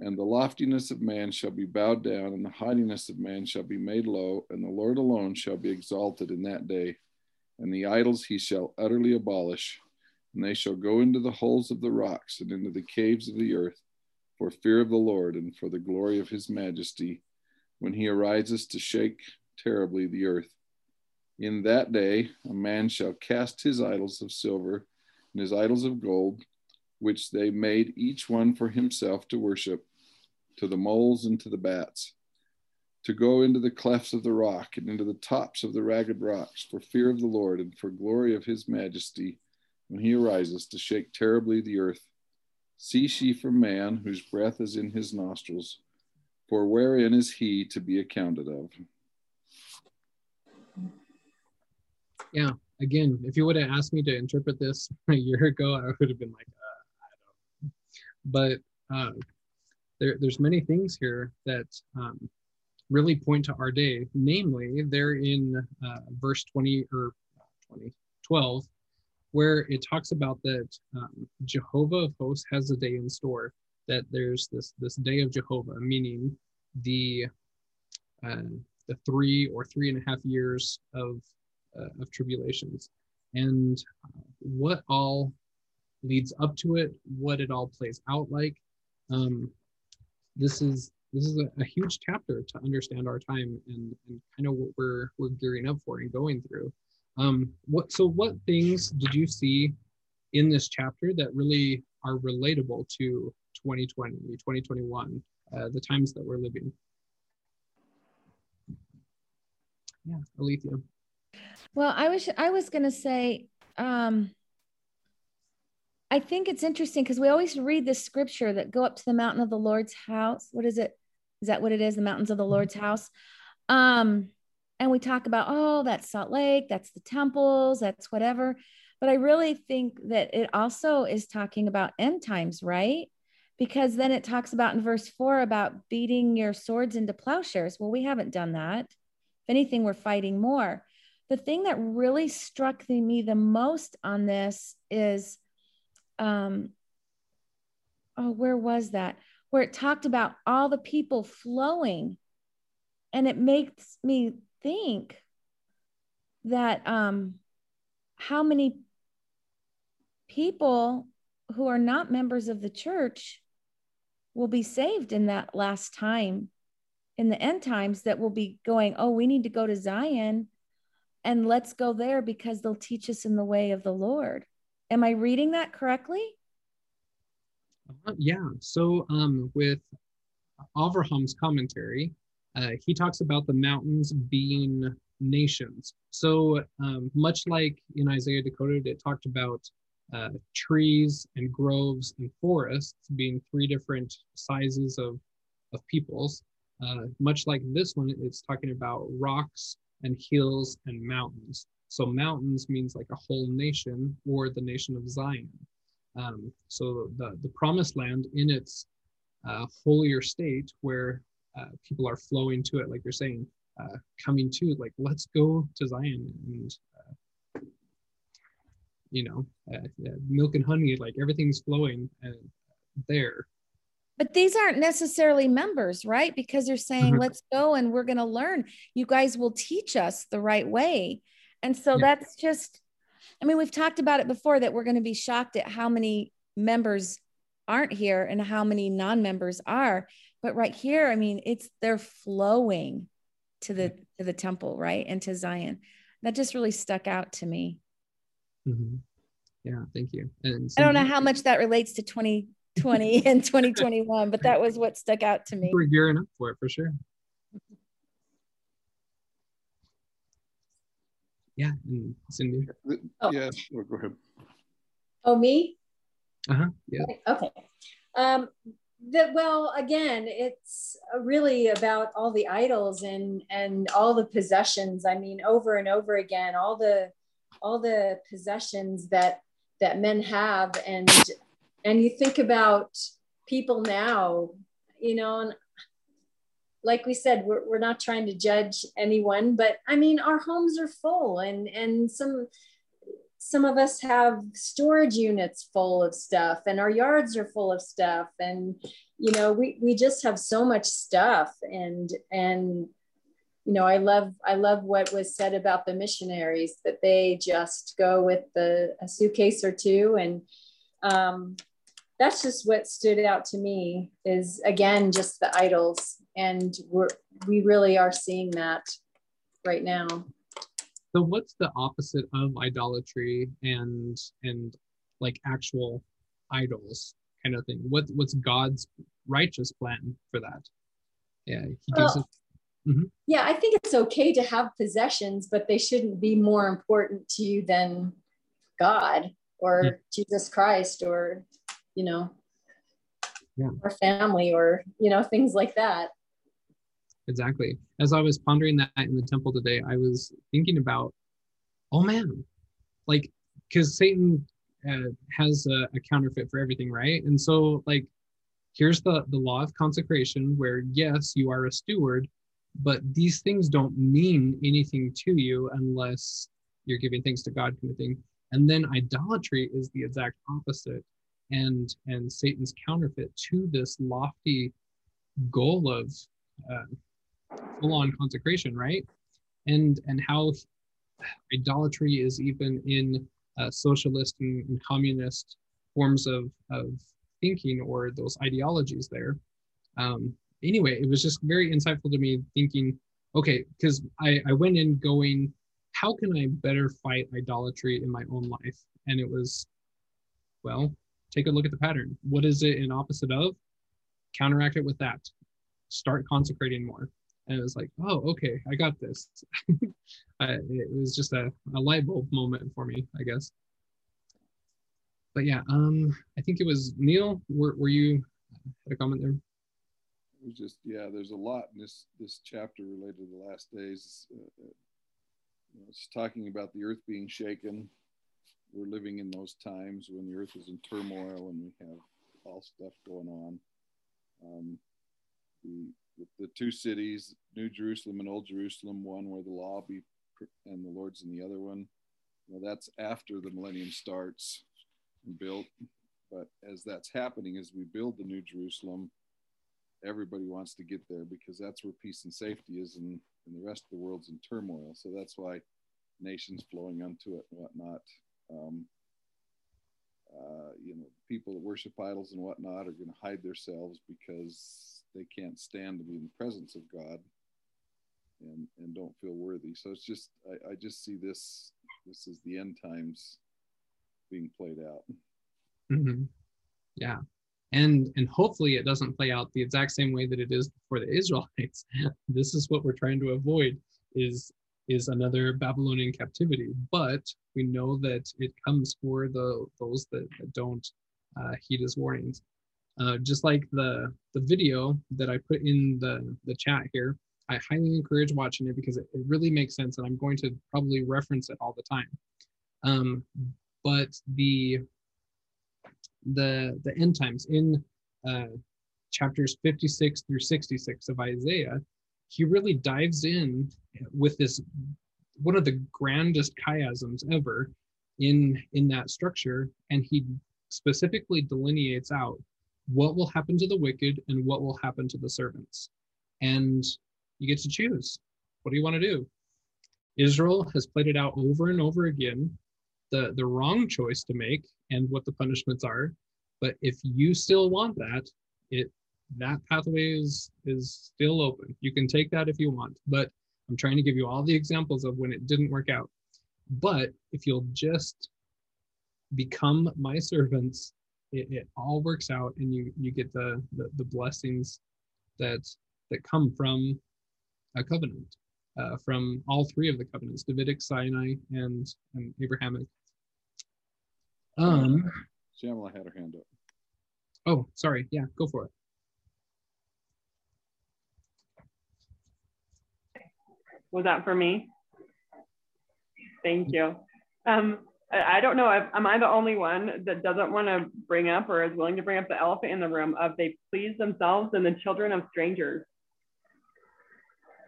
And the loftiness of man shall be bowed down, and the haughtiness of man shall be made low, and the Lord alone shall be exalted in that day. And the idols he shall utterly abolish, and they shall go into the holes of the rocks and into the caves of the earth, for fear of the Lord and for the glory of his majesty, when he arises to shake terribly the earth. In that day, a man shall cast his idols of silver and his idols of gold which they made each one for himself to worship, to the moles and to the bats, to go into the clefts of the rock and into the tops of the ragged rocks, for fear of the Lord and for glory of his majesty, when he arises to shake terribly the earth. Cease ye from man, whose breath is in his nostrils, for wherein is he to be accounted of? Yeah, again, if you would have asked me to interpret this [laughs] a year ago, I would have been like, but uh, there, there's many things here that um, really point to our day. Namely, they're in uh, verse 20 or 20, 12, where it talks about that um, Jehovah of hosts has a day in store. That there's this this day of Jehovah, meaning the uh, the three or three and a half years of uh, of tribulations, and uh, what all leads up to it, what it all plays out like. Um, this is this is a, a, huge chapter to understand our time and, and kind of what we're we're gearing up for and going through. Um, what so what things did you see in this chapter that really are relatable to 2020, 2021, uh, the times that we're living? Yeah, Alethea. Well, I was I was gonna say um, I think it's interesting because we always read this scripture that go up to the mountain of the Lord's house. What is it? Is that what it is? The mountains of the Lord's house. Um, and we talk about, oh, that's Salt Lake, that's the temples, that's whatever. But I really think that it also is talking about end times, right? Because then it talks about in verse four about beating your swords into plowshares. Well, we haven't done that. If anything, we're fighting more. The thing that really struck me the most on this is um oh where was that where it talked about all the people flowing and it makes me think that um how many people who are not members of the church will be saved in that last time, in the end times, that will be going, oh, we need to go to Zion and let's go there because they'll teach us in the way of the Lord. Am I reading that correctly? Uh, yeah. So um, with Avraham's commentary, uh, he talks about the mountains being nations. So um, much like in Isaiah Decoded, it talked about uh, trees and groves and forests being three different sizes of, of peoples. Uh, much like this one, it's talking about rocks and hills and mountains. So mountains means like a whole nation or the nation of Zion. Um, so the, the promised land in its uh, holier state where uh, people are flowing to it, like you're saying, uh, coming to like, let's go to Zion and, uh, you know, uh, milk and honey, like everything's flowing uh, there. But these aren't necessarily members, right? Because they're saying, mm-hmm. let's go and we're going to learn. You guys will teach us the right way. And so yeah. that's just, I mean, we've talked about it before that we're going to be shocked at how many members aren't here and how many non-members are. But right here, I mean, it's they're flowing to the to the temple, right? And to Zion. That just really stuck out to me. Mm-hmm. Yeah, thank you. And I don't know how much that relates to 2020 [laughs] and 2021, but that was what stuck out to me. We're gearing up for it for sure. Yeah, and Cindy. Oh. Yeah, go ahead. Oh, me? Uh-huh. Yeah. Okay. Um, that well again it's really about all the idols and and all the possessions i mean over and over again all the all the possessions that that men have and and you think about people now you know and like we said we're, we're not trying to judge anyone but i mean our homes are full and and some some of us have storage units full of stuff and our yards are full of stuff. And you know we we just have so much stuff and and you know i love i love what was said about the missionaries that they just go with the a suitcase or two. And um, that's just what stood out to me is again just the idols and we're we really are seeing that right now so what's the opposite of idolatry and and like actual idols kind of thing? What what's God's righteous plan for that? Yeah, he gives well, it. Mm-hmm. Yeah, I think it's okay to have possessions, but they shouldn't be more important to you than God or yeah. Jesus Christ or you know yeah. or family or you know things like that exactly. As I was pondering that in the temple today, I was thinking about, oh man, like, because Satan uh, has a, a counterfeit for everything, right? And so, like, here's the the law of consecration, where yes, you are a steward, but these things don't mean anything to you unless you're giving thanks to God, kind of thing. And then idolatry is the exact opposite, and and Satan's counterfeit to this lofty goal of uh, full on consecration, right? And and how idolatry is even in uh, socialist and, and, communist forms of of thinking or those ideologies there. Um, anyway, it was just very insightful to me thinking, okay, because I, I went in going, how can I better fight idolatry in my own life? And it was, well, take a look at the pattern. What is it in opposite of? Counteract it with that. Start consecrating more and it was like oh okay i got this. [laughs] I, it was just a, a light bulb moment for me i guess. But yeah um i think it was neil were, were you had a comment there? It was just yeah there's a lot in this this chapter related to the last days. Uh, uh you know, it's talking about the earth being shaken. We're living in those times when the earth is in turmoil and we have all stuff going on. Um, the the, two cities, New Jerusalem and Old Jerusalem, one where the law be and the Lord's in the other one. Well, that's after the millennium starts and built. But as that's happening, as we build the New Jerusalem, everybody wants to get there because that's where peace and safety is, and, and the rest of the world's in turmoil. So that's why nations flowing unto it and whatnot. Um, uh, you know, people that worship idols and whatnot are going to hide themselves because they can't stand to be in the presence of God and, and don't feel worthy. So it's just, I, I just see this, this is the end times being played out. Mm-hmm. Yeah. And, and hopefully it doesn't play out the exact same way that it is for the Israelites. [laughs] this is what we're trying to avoid is is another Babylonian captivity. But we know that it comes for the those that, that don't uh, heed his warnings. Uh, just like the the video that I put in the the chat here, I highly encourage watching it because it, it really makes sense, and I'm going to probably reference it all the time. Um, but the the the end times in uh, chapters 56 through 66 of Isaiah he really dives in with this one of the grandest chiasms ever in in that structure and he specifically delineates out what will happen to the wicked and what will happen to the servants. And you get to choose. What do you want to do? Israel has played it out over and over again the the wrong choice to make and what the punishments are. But if you still want that it that pathway is is still open. You can take that if you want, but I'm trying to give you all the examples of when it didn't work out. But if you'll just become my servants, it, it all works out and you you get the, the, the blessings that that come from a covenant, uh, from all three of the covenants, Davidic, Sinai, and, and Abrahamic. Um Shamla had her hand up. Oh, sorry. Yeah, go for it. Was that for me? Thank you. Um, I don't know if am I the only one that doesn't want to bring up or is willing to bring up the elephant in the room of they please themselves and the children of strangers.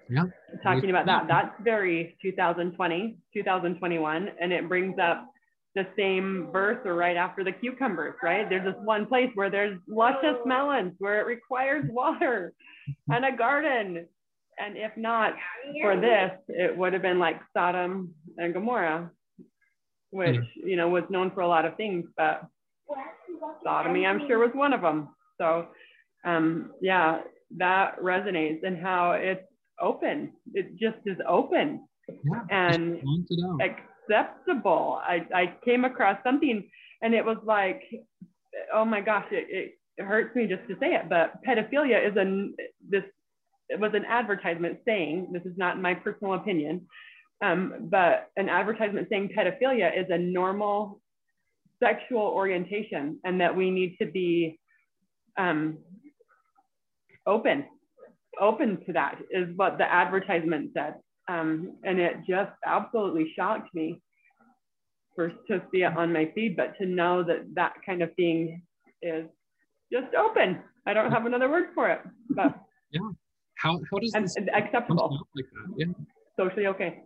Yeah. Talking about that. That's very 2020, 2021. And it brings up the same verse or right after the cucumbers, right? There's this one place where there's luscious melons where it requires water and a garden and if not for this, it would have been like Sodom and Gomorrah, which mm-hmm. you know was known for a lot of things, but sodomy, I'm sure, was one of them. So, um, yeah, that resonates and how it's open. It just is open yeah, and acceptable. I, I came across something and it was like, oh my gosh, it, it hurts me just to say it, but pedophilia is a this it was an advertisement saying, this is not my personal opinion, um, but an advertisement saying pedophilia is a normal sexual orientation and that we need to be um, open, open to that is what the advertisement said. Um, and it just absolutely shocked me first to see it on my feed, but to know that that kind of thing is just open. I don't have another word for it, but yeah. How how does and, this acceptable like that? Yeah. Socially okay.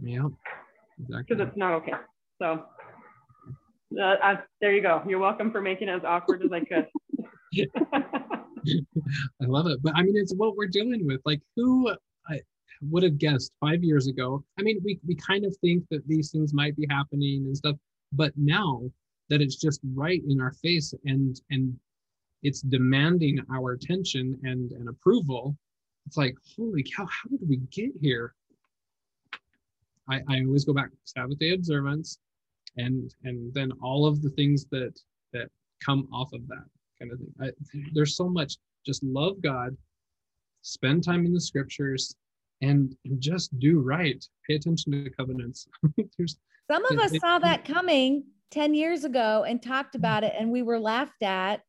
Yeah. Exactly. Because it's not okay. So uh, I, there you go. You're welcome for making it as awkward as I could. [laughs] [laughs] I love it. But I mean, it's what we're dealing with. Like, who I would have guessed five years ago? I mean, we, we kind of think that these things might be happening and stuff, but now that it's just right in our face and and it's demanding our attention and, and approval. It's like, holy cow, how did we get here? I, I always go back to Sabbath day observance and and then all of the things that that come off of that kind of thing. I, there's so much just love God, spend time in the scriptures, and, and just do right. Pay attention to the covenants. [laughs] Some of us saw that [laughs] coming 10 years ago and talked mm-hmm. about it, and we were laughed at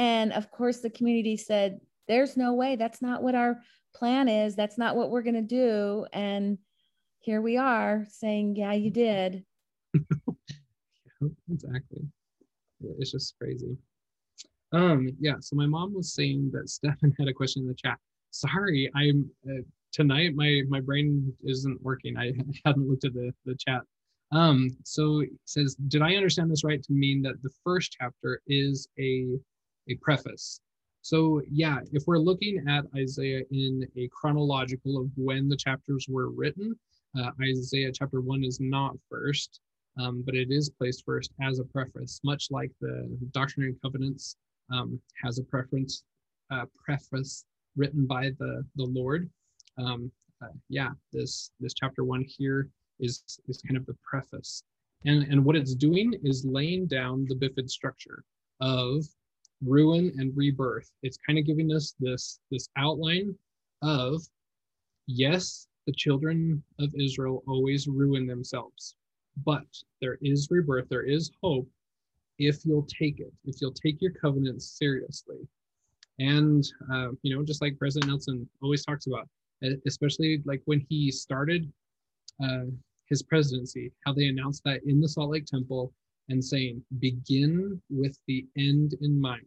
and of course, the community said, there's no way, that's not what our plan is. That's not what we're going to do. And here we are saying, yeah, you did. [laughs] exactly. It's just crazy. Um, yeah, so my mom was saying that Stefan [laughs] had a question in the chat. Sorry, I'm uh, tonight my my brain isn't working. I [laughs] hadn't looked at the the chat. Um, so it says, did I understand this right to mean that the first chapter is a a preface. So, yeah, if we're looking at Isaiah in a chronological of when the chapters were written, uh, Isaiah chapter one is not first. um, but it is placed first as a preface, much like the Doctrine and Covenants um, has a preference uh, preface written by the the Lord. Um, uh, yeah, this this chapter one here is is kind of the preface, and and what it's doing is laying down the bifid structure of ruin and rebirth. It's kind of giving us this this outline of yes, the children of Israel always ruin themselves, but there is rebirth, there is hope if you'll take it, if you'll take your covenant seriously. And, uh, you know, just like President Nelson always talks about, especially like when he started uh, his presidency, how they announced that in the Salt Lake Temple and saying, begin with the end in mind.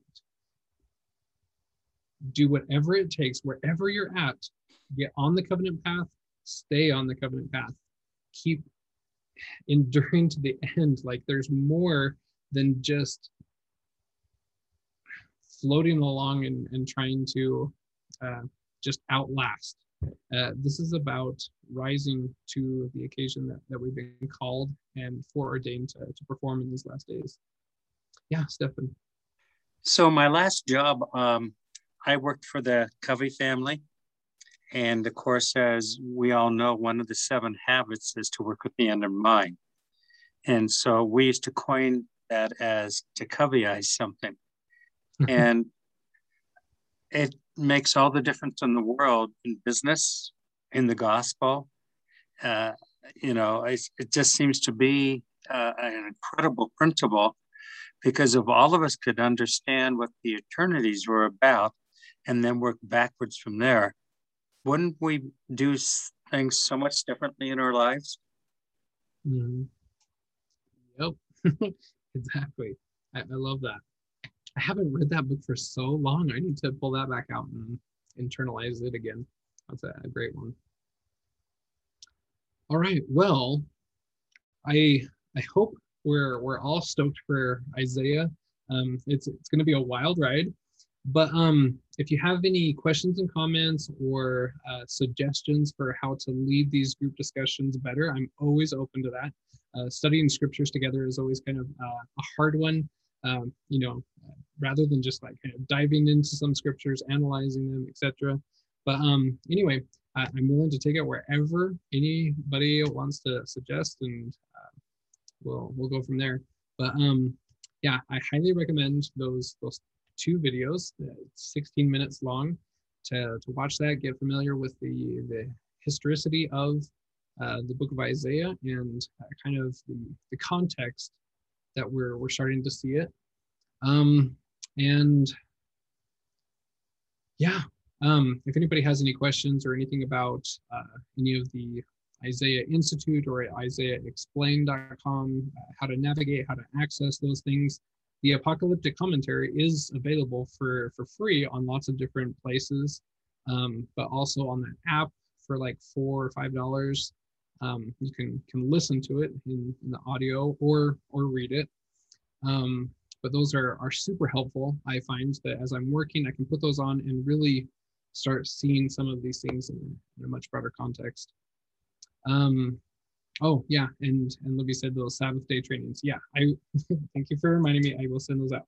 Do whatever it takes, wherever you're at, get on the covenant path, stay on the covenant path, keep enduring to the end. Like there's more than just floating along and, and trying to uh, just outlast. Uh, this is about rising to the occasion that, that we've been called and foreordained to, to perform in these last days. Yeah, Stefan. So my last job, um, I worked for the Covey family. And of course, as we all know, one of the seven habits is to work with the end in mind. And so we used to coin that as to Coveyise something. [laughs] and it makes all the difference in the world in business, in the gospel. Uh, you know, it, it, just seems to be uh, an incredible principle because if all of us could understand what the eternities were about and then work backwards from there, wouldn't we do things so much differently in our lives? Mm-hmm. Yep, [laughs] exactly. I, I love that. I haven't read that book for so long. I need to pull that back out and internalize it again. That's a, a great one. All right. Well, I I hope we're we're all stoked for Isaiah. Um, it's it's going to be a wild ride, but um, if you have any questions and comments or uh, suggestions for how to lead these group discussions better, I'm always open to that. Uh, studying scriptures together is always kind of uh, a hard one um, you know, rather than just like kind of diving into some scriptures, analyzing them, etc. But um, anyway, I, am willing to take it wherever anybody wants to suggest, and uh, we'll we'll go from there. But um, yeah, I highly recommend those those two videos, 16 minutes long, to to watch that, get familiar with the the historicity of uh, the book of Isaiah and uh, kind of the the context that we're we're starting to see it. Um, and yeah, um, if anybody has any questions or anything about uh, any of the Isaiah Institute or IsaiahExplained.com, uh, how to navigate, how to access those things, the apocalyptic commentary is available for for free on lots of different places, um, but also on that app for like four or five dollars. Um, you can can listen to it in, in the audio or or read it. Um, but those are are super helpful. I find that as I'm working, I can put those on and really start seeing some of these things in, in a much broader context. Um, oh yeah, and and Libby said those Sabbath day trainings. Yeah, I [laughs] thank you for reminding me. I will send those out.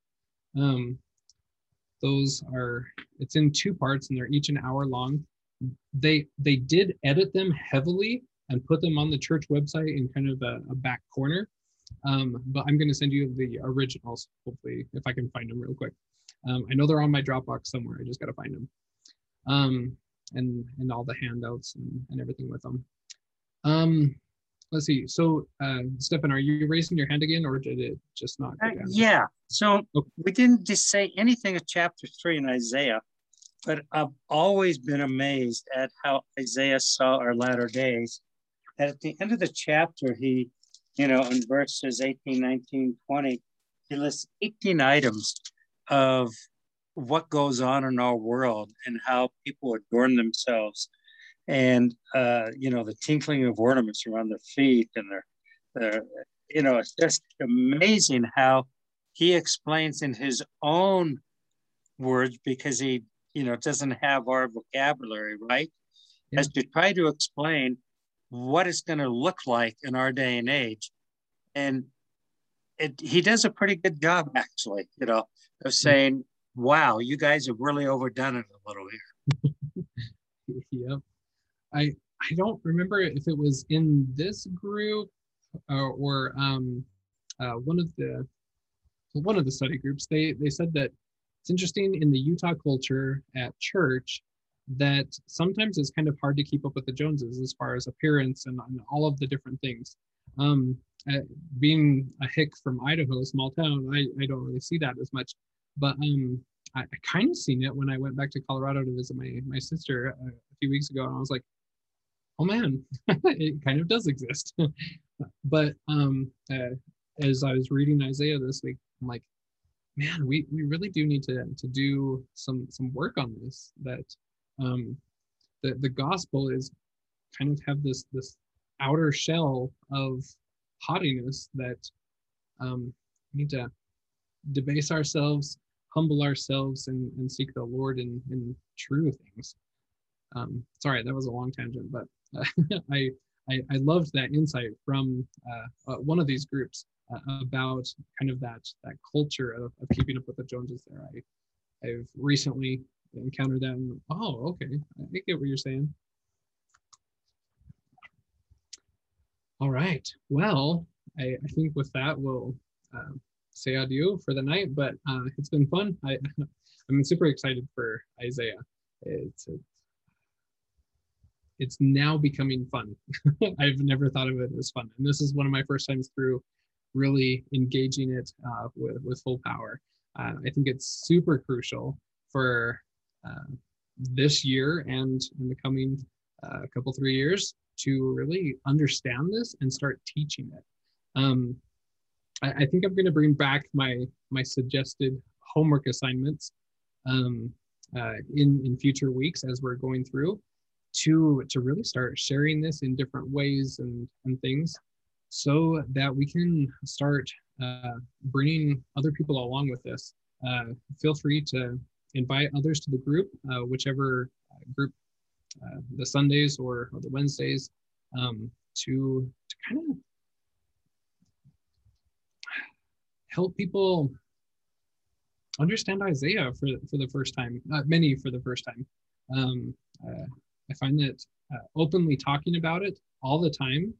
Um, those are it's in two parts and they're each an hour long. They they did edit them heavily and put them on the church website in kind of a, a back corner. Um, but I'm going to send you the originals, hopefully, if I can find them real quick. Um, I know they're on my Dropbox somewhere. I just got to find them. Um, and, and all the handouts and, and everything with them. Um, let's see. So, uh, Stefan, are you raising your hand again or did it just not? Uh, yeah. So okay. we didn't just say anything of chapter three in Isaiah, but I've always been amazed at how Isaiah saw our latter days. And at the end of the chapter, he, you know, in verses 18, 19, 20, he lists 18 items of what goes on in our world and how people adorn themselves and uh, you know the tinkling of ornaments around their feet and their, their you know it's just amazing how he explains in his own words because he you know doesn't have our vocabulary right yeah. as to try to explain what it's going to look like in our day and age and it, he does a pretty good job actually, you know, of saying, "Wow, you guys have really overdone it a little here." [laughs] yep. I I don't remember if it was in this group or, or um, uh, one of the one of the study groups. They they said that it's interesting in the Utah culture at church that sometimes it's kind of hard to keep up with the Joneses as far as appearance and, and all of the different things. Um, uh, being a hick from Idaho, small town, I, I don't really see that as much. But um, I, I kind of seen it when I went back to Colorado to visit my my sister a, a few weeks ago, and I was like, oh man, [laughs] it kind of does exist. [laughs] but um, uh, as I was reading Isaiah this week, I'm like, man, we we really do need to to do some some work on this. That um, the the gospel is kind of have this this outer shell of haughtiness that um, we need to debase ourselves, humble ourselves, and, and seek the Lord in, in true things. Um, sorry, that was a long tangent, but uh, [laughs] I, I, I loved that insight from uh, uh, one of these groups uh, about kind of that that culture of, of keeping up with the Joneses. There, I I've recently encountered that. And, oh, okay, I get what you're saying. All right. Well, I, I think with that, we'll uh, say adieu for the night, but uh, it's been fun. I, [laughs] I'm super excited for Isaiah. It's, it's, it's now becoming fun. [laughs] I've never thought of it as fun. And this is one of my first times through really engaging it uh, with, with full power. Uh, I think it's super crucial for uh, this year and in the coming uh, couple, three years to really understand this and start teaching it. Um, I, I, think I'm going to bring back my my suggested homework assignments um, uh, in in future weeks as we're going through to to really start sharing this in different ways and and things so that we can start uh, bringing other people along with this. Uh, feel free to invite others to the group, uh, whichever group uh, the Sundays or, or the Wednesdays um, to, to kind of help people understand Isaiah for, for the first time, uh, many for the first time. Um, uh, I find that uh, openly talking about it all the time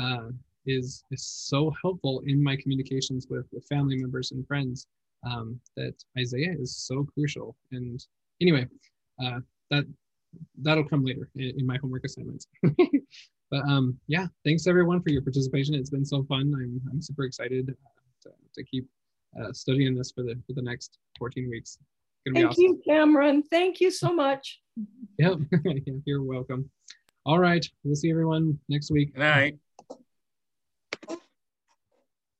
uh, is, is so helpful in my communications with, with family members and friends um, that Isaiah is so crucial. And anyway, uh, that that'll come later in, in my homework assignments. [laughs] but um, yeah, thanks everyone for your participation. It's been so fun. I'm, I'm super excited uh, to, to keep uh, studying this for the for the next 14 weeks. Thank awesome. you, Cameron. Thank you so much. Yep, [laughs] you're welcome. All right, we'll see everyone next week. Good night.